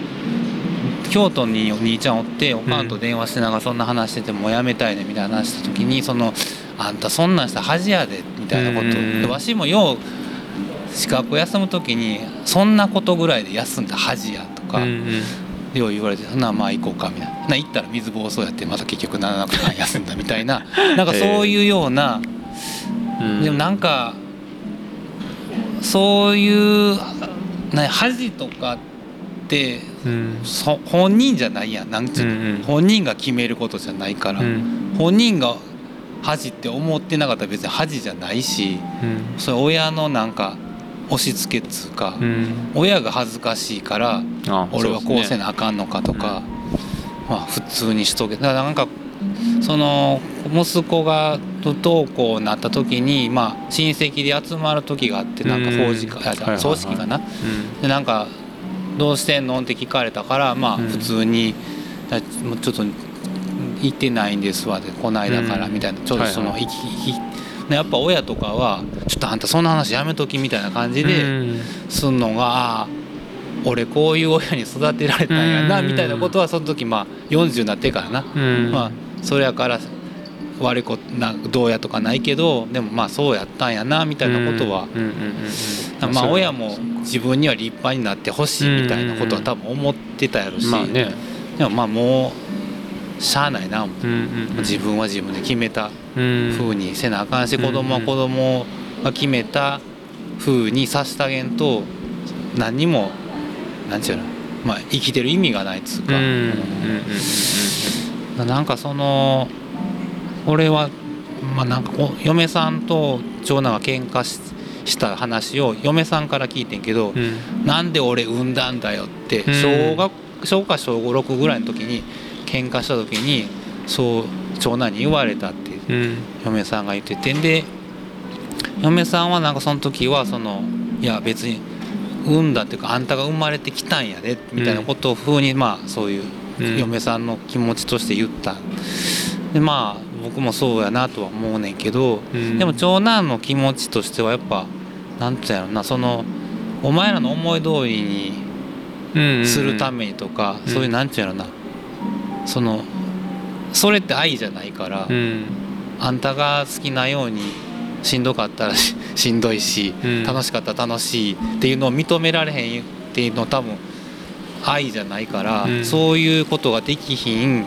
京都にお兄ちゃんおっておかんと電話しながらそんな話しててもうやめたいねみたいな話した時にその「あんたそんなんしたら恥やで」みたいなこと、わしもよう資格休む時に「そんなことぐらいで休んだ恥や」とか、よう言われて「ほなまあ行こうか」みたいな。な行ったら水暴走やってまた結局7日間休んだみたいな。なんかそういうような、うん。でもなんかそういうな恥とかってう本人じゃないやんなんちゅうの、うんうん。本人が決めることじゃないから、うん。本人が恥って思ってなかったら別に恥じゃないしうん。それ親のなんか押し付けっつうか、うん。親が恥ずかしいからあ俺はこうせななあかんのかとか、まあ普通にしとけ。だからなんかその息子が不登校になった時にまあ親戚で集まる時があってなんか法事か、あうんはいはいはい。葬式かな、うん。でなんか「どうしてんの?」って聞かれたからまあうん。普通に「だもうちょっと行ってないんですわ」で「こないだから」うん。みたいな。ちょっとその、はい。いきいねやっぱ親とかは「ちょっとあんたそんな話やめとき」みたいな感じで。うん。すんのがああ俺こういう親に育てられたんやなうん。みたいなことはその時まあ40になってからな、うん。まあそれやから悪いことなどうやとかないけどでもまあそうやったんやなみたいなことは、まあ親も自分には立派になってほしいみたいなことは多分思ってたやろし、まあね。でもまあもうしゃあないな自分は自分で決めたうん風にせなあかんしうん子供は子供が決めた風にさしてあげんと何にもなんちゅうのまあ生きてる意味がないっつうか、なんかその俺はまあなんかお嫁さんと長男が喧嘩しした話を嫁さんから聞いてんけど、うん。うんなんで俺産んだんだよってうん。小学小か小56ぐらいの時に喧嘩した時にそう長男に言われたってうん。嫁さんが言っててで嫁さんはなんかその時はそのいや別に産んだっていうかあんたが生まれてきたんやでみたいなことを風にまあそういううん。嫁さんの気持ちとして言った。でまあ僕もそうやなとは思うねんけどうん。でも長男の気持ちとしてはやっぱなんてやろなそのお前らの思い通りにするためにとか、うん。そういうなんてやろな。そのそれって愛じゃないから、うん。あんたが好きなようにしんどかったらし しんどいし、うん。楽しかったら楽しいっていうのを認められへんっていうのは多分愛じゃないから、うん。そういうことができひん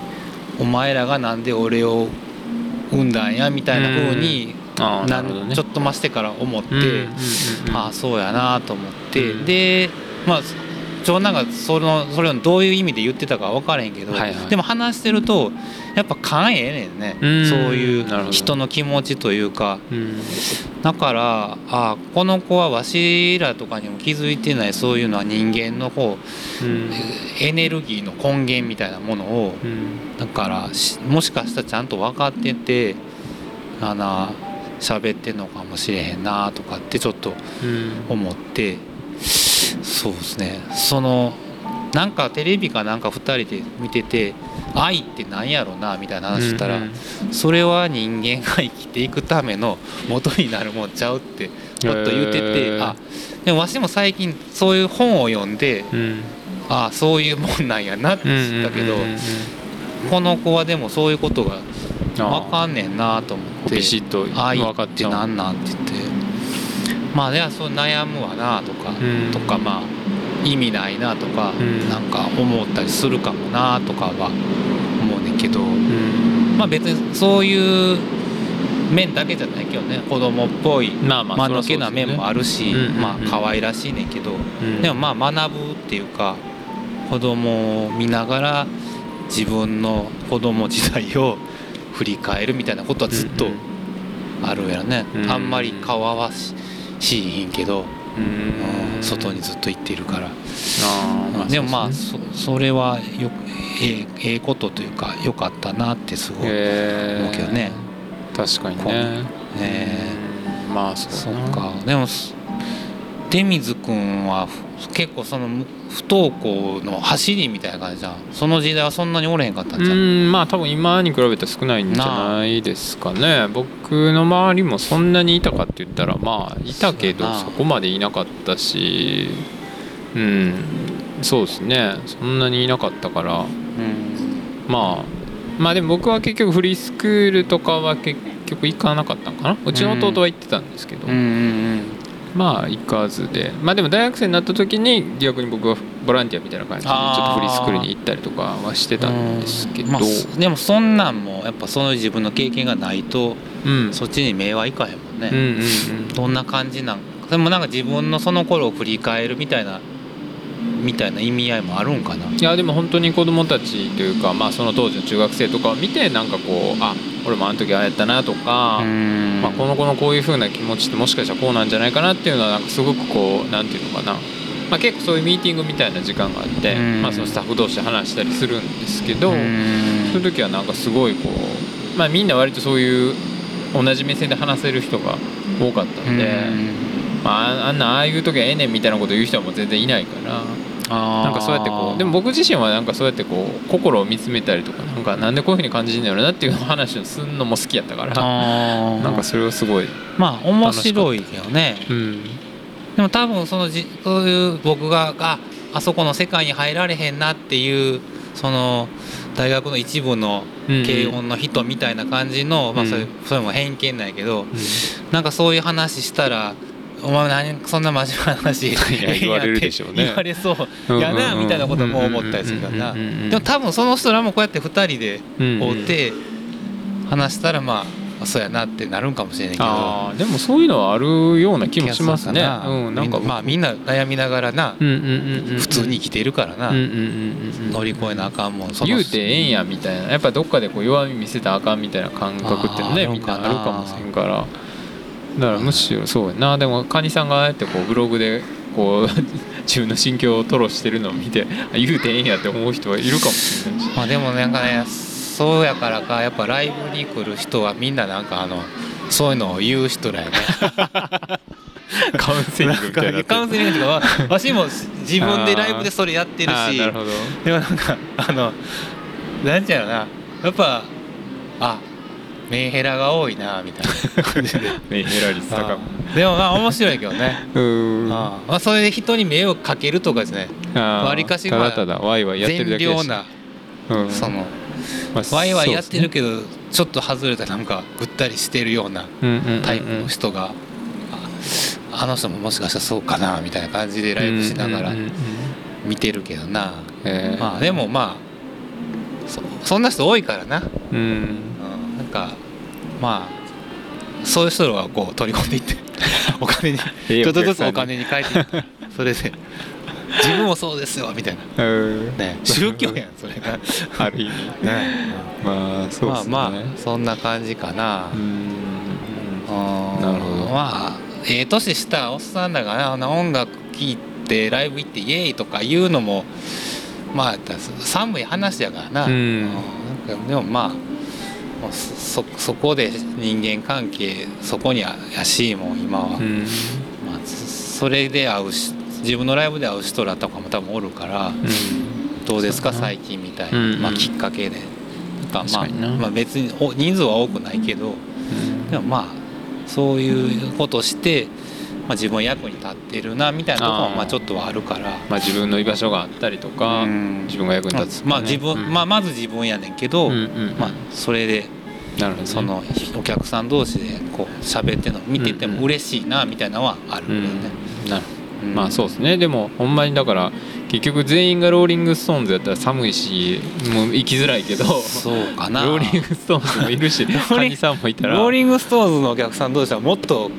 お前らがなんで俺を産んだんやみたいな風に、なんるほどねちょっと増してから思って、ああそうやなと思って、でまあ長男がそのそれをどういう意味で言ってたか分からへんけど、はいはい。でも話してるとやっぱ勘ええねんね、うん。そういう人の気持ちというか。うん。だからあこの子はわしらとかにも気づいてないそういうのは人間の方うん。エネルギーの根源みたいなものをうん。だからしもしかしたらちゃんと分かっててあの喋ってんのかもしれへんなとかってちょっとうん。思ってそうですね。そのなんかテレビかなんか2人で見てて愛ってなんやろなみたいな話したら、うんそれは人間が生きていくための元になるもんちゃうってちょっと言ってて、へー。あでもわしも最近そういう本を読んでうん。ああそういうもんなんやなって知ったけど、うんうんうんうんこの子はでもそういうことがあ分かんねんなと思ってビシッと愛分かっちゃう。ってなんなんって言ってまあではそう悩むわなとか、うん。とかまあ意味ないなとか、うん。なんか思ったりするかもなとかは思うねんけど、うん。まあ別にそういう面だけじゃないけどね子供っぽいまあまあ間抜けな面もあるし、うんうんうん。まあ可愛らしいねんけど、うん。でもまあ学ぶっていうか子供を見ながら自分の子供時代を 振り返るみたいなことはずっとうん。あるやろね、うん。あんまり顔合わししいひんけど、外にずっと行ってるから、あーでもまあそれはよええええことというか良かったなってすごい、思うけどね。確かにね。えうん。まあそそうか。でもす出水君はふ結構そのむ不登校の走りみたいな感じじゃん。その時代はそんなにおれへんかったんじゃん、うんまあ多分今に比べて少ないんじゃないですかね。僕の周りもそんなにいたかって言ったらまあいたけどそこまでいなかったしうんそうですね。そんなにいなかったから。うん。まあまあでも僕は結局フリースクールとかは結局行かなかったのかな。うちの弟は行ってたんですけど、うんうんまあ行かずで。まあでも大学生になった時に逆に僕はボランティアみたいな感じでちょっとフリースクールに行ったりとかはしてたんですけど、まあ、でもそんなんもやっぱその自分の経験がないとうん。そっちに目はいかへんもんね、うんうんうん。どんな感じなんでもなんか自分のその頃を振り返るみたいなみたいな意味合いもあるんかな。いやでも本当に子供たちというか、まあ、その当時の中学生とかを見てなんかこうあ俺もあの時ああやったなとか、ん。まあ、この子のこういう風な気持ちってもしかしたらこうなんじゃないかなっていうのはなんかすごくこうなんていうのかな、まあ、結構そういうミーティングみたいな時間があって、うん。まあ、そのスタッフ同士で話したりするんですけど、うん。そういう時はなんかすごいこう、まあ、みんな割とそういう同じ目線で話せる人が多かったんで、まあ、あんなああいう時はええねんみたいなこと言う人はもう全然いないから。ななんかそうやってこうでも僕自身はなんかそうやってこう心を見つめたりとかなんかなんでこういうふうに感じるんだろうなっていう話をするのも好きやったからな なんかそれをすごい、まあ面白いよね。うん、でも多分そのじそういう僕がああそこの世界に入られへんなっていうその大学の一部の軽音の人みたいな感じの、まあそれうんそれも偏見なんやけどうん。なんかそういう話したら「お前何そんな真面目な話。や言われるでしょうね。言われそう。やなみたいなことも思ったりするからな。でも多分その人らもこうやって2人でうん会って話したらまあそうやなってなるんかもしれないけど。でもそういうのはあるような気もしますね。うん、なんか。みまあみんな悩みながらな、普通に生きてるからな、乗り越えなあかんもん言うてええんやみたいな。やっぱどっかでこう弱み見せたらあかんみたいな感覚ってねみんなあるかもしれんからだからむしろそうやな。でもカニさんがああやってこうブログでこう 自分の心境を吐露してるのを見てあ言うてええんやって思う人はいるかもしれないし。まあでもなんかねそうやからかやっぱライブに来る人はみんななんかあのそういうのを言う人らやね。カウンセリングみたいになカウンセリングとかはわしも自分でライブでそれやってるしあーなるほど。でもなんかあのなんちゃうのな。やっぱあメンヘラが多いなみたいな。感じでメンヘラ率高でもまあ面白いけどね。うーん。あー。まあそれで人に目をかけるとかですね。わりかしただただワイワイやってるだけだし。善良なうん。そのまあワイワイやってるけどちょっと外れたなんかぐったりしてるようなですねうんうんうんうん。タイプの人が、ああの人ももしかしたらそうかなみたいな感じでライブしながらうんうんうんうん。見てるけどな、えー。まあでもまあそそんな人多いからな、うんかまあそういう人はこう取り込んでいって お金にええちょっとずつお金に変えていってそれで自分もそうですよみたいな。うん。ね宗教やんそれが。ある意味ね。まあそうですね。まあまあそんな感じかな、うん。うん。なるほど。まあええ年したおっさんだからなあんな音楽聴いてライブ行ってイエーイとか言うのもまあ寒い話やからな、うん。でもまあそそこで人間関係そこにやしいもん今は、うん。まあ、それで会うし自分のライブで会う人らとかも多分おるから、どうですか最近みたいな、うんうん。まあ、きっかけで。なんかまあまあ、別にお人数は多くないけどうん。でもまあそういうことして、まあ、自分役に立ってるなみたいなところもまあちょっとはあるから。まあ自分の居場所があったりとかうん。自分が役に立つね。まあ自分、うん。まあまず自分やねんけど、うんうんまあそれでなるほどね。そのお客さん同士でこう喋ってるの見てても嬉しいなみたいなのはあるよね。うんなるうん。まあそうですね。でもほんまにだから結局全員がローリング・ストーンズやったら寒いしもう行きづらいけどそうかな。ローリング・ストーンズもいるし カニさんもいたら。ローリングストーンズのお客さん同士はもっと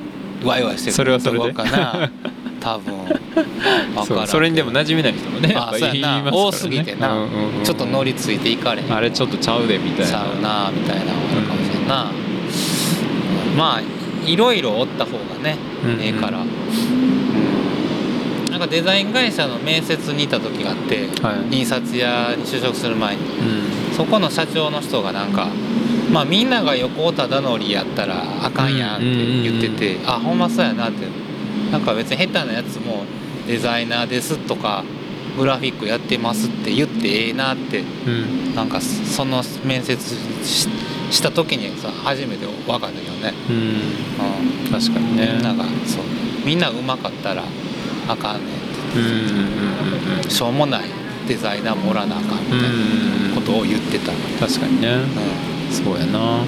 ワイワイしてる。それはそれで？とこかな。多分。そうそれにでも馴染めない人もねあそうやな。多すぎてな、うんうんうんちょっと乗りついていかれへん。あれちょっとちゃうでみたいな。ちゃうなみたいなのがあるかもしれんな、まあいろいろおった方がね、うんうん。ええから、うん。なんかデザイン会社の面接にいた時があって、はい。印刷屋に就職する前に。うんそこの社長の人がなんかまあみんなが横尾忠則やったらあかんやんって言ってて、あほんまそうやなって。なんか別に下手なやつもデザイナーですとかグラフィックやってますって言ってええなってうん。なんかその面接しした時にさ初めて分かったけどね、うん。うん、確かにね。みんながそう。みんなうまかったらあかんねんうんうんうんうん。しょうもないデザイナーもおらなあかんみたいなことを言ってた、うん確かにね。そうやな。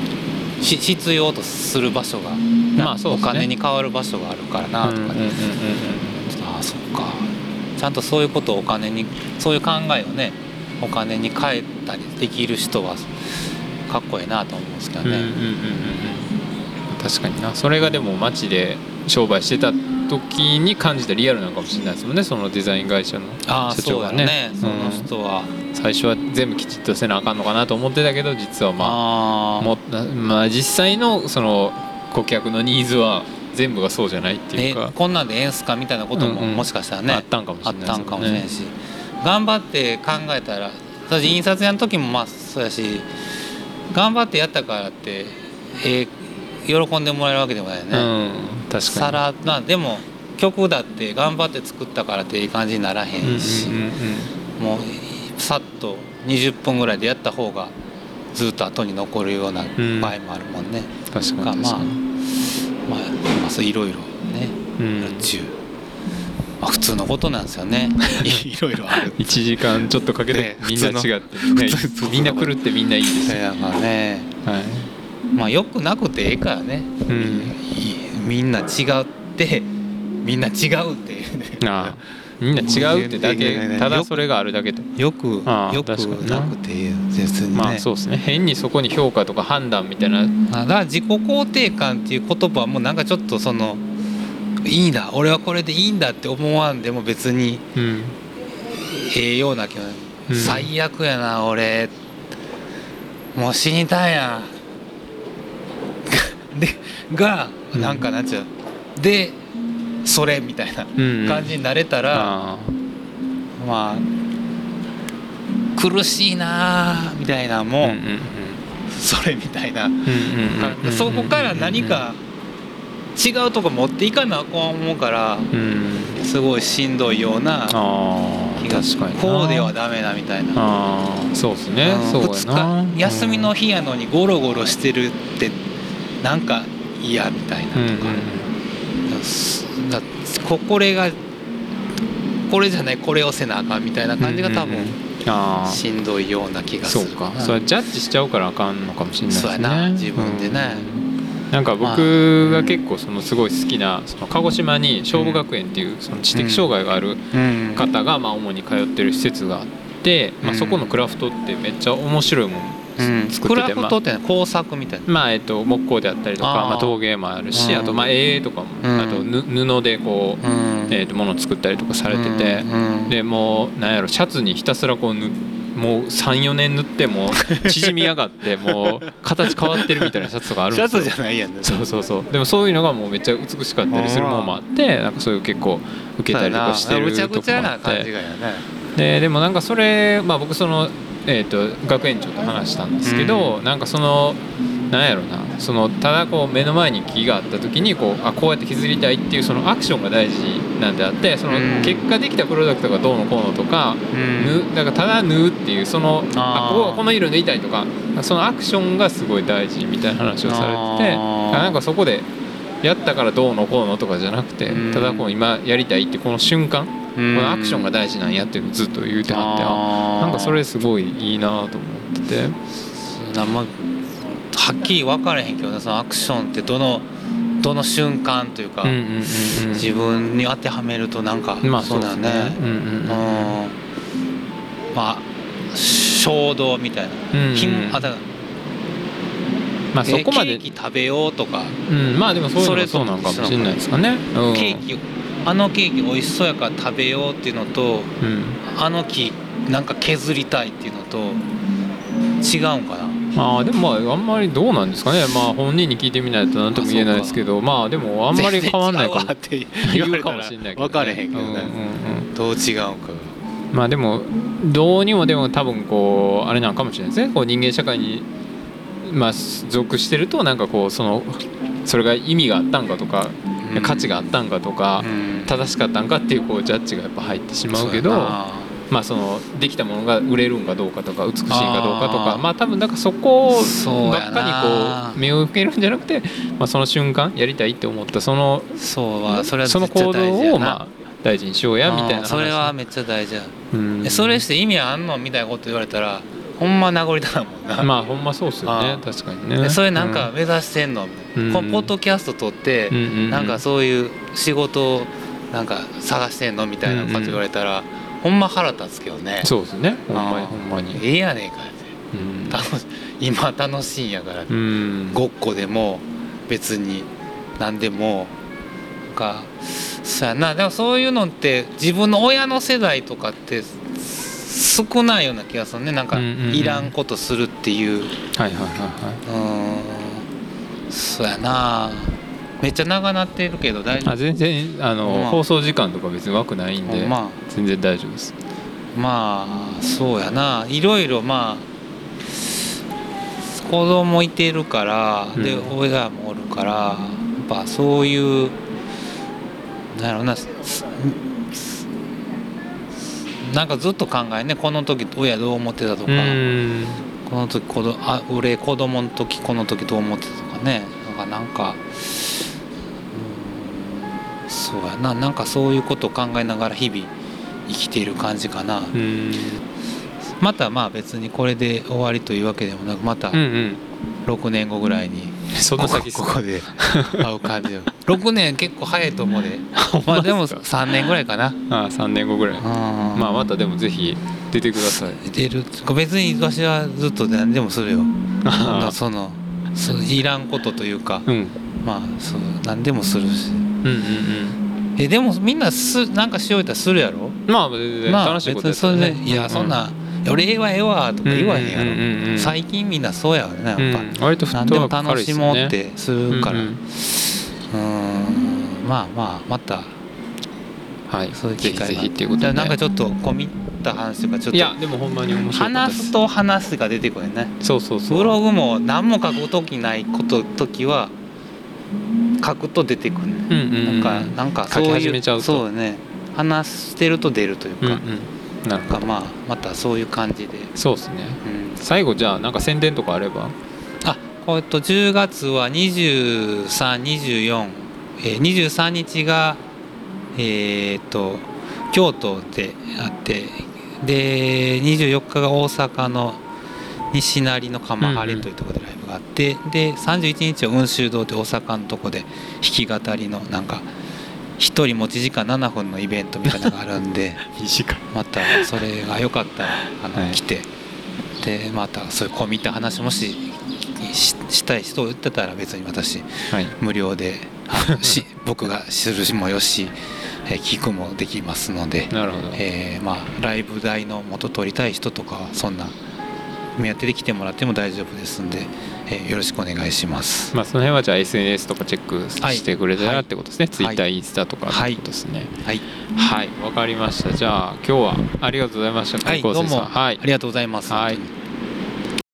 し必要とする場所がなまあそうね。お金に変わる場所があるからなとかね、うんうんうんうんああそっか。ちゃんとそういうことをお金にそういう考えをねお金に変えたりできる人はかっこいいなと思うんですけどね、うんうんうんうんうん。確かにな。それがでも街で商売してた時に感じたリアルなのかもしれないですもんねそのデザイン会社のああ社長がそうだねねその人は、最初は全部きちっとせなあかんのかなと思ってたけど実はまあもまあ実際のその顧客のニーズは全部がそうじゃないっていうえかこんなんでええんすかみたいなこともうんうん。もしかしたらね、あったんかもしれないあったんかもしれんし、頑張って考えたら私印刷屋の時もまあそうやし頑張ってやったからって、えー喜んでもらえるわけでもないよね、うん確かさにらなでも曲だって頑張って作ったからっていい感じにならへんし、もうさっと20分ぐらいでやった方がずっと後に残るようなん。場合もあるもんね、うん確かがまあまあ、まあ、いろいろねうん。まあ、普通のことなんですよね。いろいろある。1時間ちょっとかけてねみんな違って みんな来るってみんないいですよ、ね。はい。まあよくなくてええからね、うん。いみんな違ってみんな違うっていうね。ああみんな違うってだけただそれがあるだけと。よくああよくな。なくて別にね、まあそうですね。変にそこに評価とか判断みたいな。だから自己肯定感っていう言葉はもうなんかちょっとそのいいんだ俺はこれでいいんだって思わんでも別にうん。ええような気が、うん。最悪やな俺。もう死にたいやん。でがうん。なんかなんちゃうでそれみたいなうん感じになれたら、あまあ苦しいなあみたいなあも、うんうんそれみたいな、うんうんうんうんそこから何か違うとこ持っていかなあかん思うからうん。すごいしんどいような気が確かにな。こうではダメだみたいな。そうですね。うん。そうやな。休みの日やのにゴロゴロしてるってなんか嫌みたいなとか、すだここれがこれじゃないこれをせなあかんみたいな感じが多分しんどいような気がすそうるか。それジャッジしちゃうからあかんのかもしれないですね。そうやな。自分でね。うん。なんか僕が結構そのすごい好きなその鹿児島に勝負学園っていうその知的障害があるうん。方がまあ主に通ってる施設があって、まあ、うん。そこのクラフトってめっちゃ面白いもん作ってて、クラフトってね工作みたいな。まあえっと木工であったりとかまあ、陶芸もあるしうん。あとまあ絵とかも、うん。あとぬ布でこう、うん。えー、と物を作ったりとかされてて、うん。でもうなんやろシャツにひたすらこうぬもう34年塗ってもう 縮み上がってもう形変わってるみたいなシャツとかあるんシャですよ。ツじゃないやん。ねそうそうそう。でもそういうのがもうめっちゃ美しかったりするものもあってなんかそういう結構受けたりとかしてるむちゃとこくちゃな。もあって感じがやね。ででもなんかそれまあ僕その、えー、と学園長と話したんですけど、なんかそのなんやろなそのただこう目の前に木があった時にこうあこうやって削りたいっていうそのアクションが大事なんであってそのうん。結果できたプロダクトがどうのこうのとか、うん。ぬだからただ縫うっていうそのあこここの色縫いたいとかそのアクションがすごい大事みたいな話をされててなんかそこでやったからどうのこうのとかじゃなくてうん。ただこう今やりたいってこの瞬間ここのアクションが大事なんやっていうのをずっと言うてはってあなんかそれすごいいいなと思ってて。なまはっきり分からへんけどねそのアクションってどのどの瞬間というか、うんうんうんうん。自分に当てはめるとなんか、まあそうだね。うんうんうんまあ衝動みたいな、うんうんまあそこまでえケーキ食べようとか、うん。まあでもそういうのそうなのかもしれないですかね。うん。ケーキあのケーキ美味しそうやから食べようっていうのとうん。あの木なんか削りたいっていうのと違うんかな。まあでもまああんまりどうなんですかね。まあ本人に聞いてみないと何とも言えないですけどまあでもあんまり変わんないかもって言うかもしれないけど、ら分かれへんけどね、うんうんうんどう違うんか。まあでもどうにもでも多分こうあれなんかもしれないですね。こう人間社会にまあ属してるとなんかこうそのそれが意味があったんかとか、うん価値があったんかとか、うん。正しかったんかっていうこうジャッジがやっぱ入ってしまうけどまあそのできたものが売れるんかどうかとか美しいかどうかとかまあ多分なんかそこばっかになこう目を向けるんじゃなくて、まあ、その瞬間やりたいって思ったそのそうはそれはその行動をまあ大事にしようやみたいなそれはめっちゃ大事や、うん。えそれして意味あんの？みたいなこと言われたらほんま名残だなもんな、まあほんまそうっすよね。あ確かにね。でそれなんか目指してんの、うん。このポッドキャスト撮って、うんうんうん。なんかそういう仕事をなんか探してんの？みたいな感じ言われたら、ほんま腹立つけどね。そうですね。ほんまに。ほんまに。ええやねんかってうん。今楽しいんやから、うん。ごっこでも別に何でも。かそうやな。でもそういうのって自分の親の世代とかって少ないような気がするね。なんかいらんことするっていう。はいはいはいはうーん。そうやな。めっちゃ長なってるけど大丈いあ全然あの、まあ。放送時間とか別に枠ないんで、夫ま。全然大丈夫です。あまあそうやな。いろいろまあ子供いてるから、でうん。親もおるからやっぱそういうなんやろななんかずっと考えね。この時親どう思ってたとか、うん。この時子どあ俺子供の時この時どう思ってたとかね。なんかなんかうんそうやな。なんかそういうことを考えながら日々生きている感じかな、うん。またまあ別にこれで終わりというわけでもなくまたうんうん。6年後ぐらいに その先っす。ここここで。会う感じ6年結構早いと思うで。まあでも3年ぐらいかな。あ3年後ぐらい。ままあまたでもぜひ出てください。出る。別に私はずっと何でもするよ。そのそういらんことというか。うん。まあそう何でもするし。うんうんうん。えでもみんなすなんかしようたらするやろ？まあまあ楽しいことや別にそれでいやそんな「俺ええわええわ」とか言わへんやうん。うん。うん。最近みんなそうやわねやっうんぱ、うん。割とフッ何でもトワーク軽楽しもうってするから。ううん。ん。まあまあまたはい。そういう機会が。っていうことで。なんかちょっと込み入った話とかちょっいやとでもほんまに面白かったです話すと話すが出てくるね。そうそうそう。ブログも何も書く時ないこと時は書くと出てくるねうんうんうん。なんかなんかそう書きいう始めちゃうと。そうね。話してると出るというか、うんうんなんかまあまたそういう感じで、そうですね。うん、最後じゃあなんか宣伝とかあれば？あえっと10月は2324、えー、23日がえーっと京都であってで24日が大阪の西成の釜張というところでライブがあって、で31日は雲州堂で大阪のとこで弾き語りのなんか一人持ち時間7分のイベントみたいなのがあるんで またそれがよかったらあの、はい来て。でまたそういう込み入った話もしししたい人を言ってたら別に私はい。無料で し僕がするもよし、えー聞くもできますので、なえーまあ、ライブ代の元取りたい人とかはそんな目当てで来てもらっても大丈夫ですんで、えーよろしくお願いします。まあその辺はじゃあ SNS とかチェックはいしてくれたらってことですね、はい。Twitter、インスタとかってはいことですね。はい、はい。わ、かりました。じゃあ今日はありがとうございました。はい、どうもはい。ありがとうございます。はい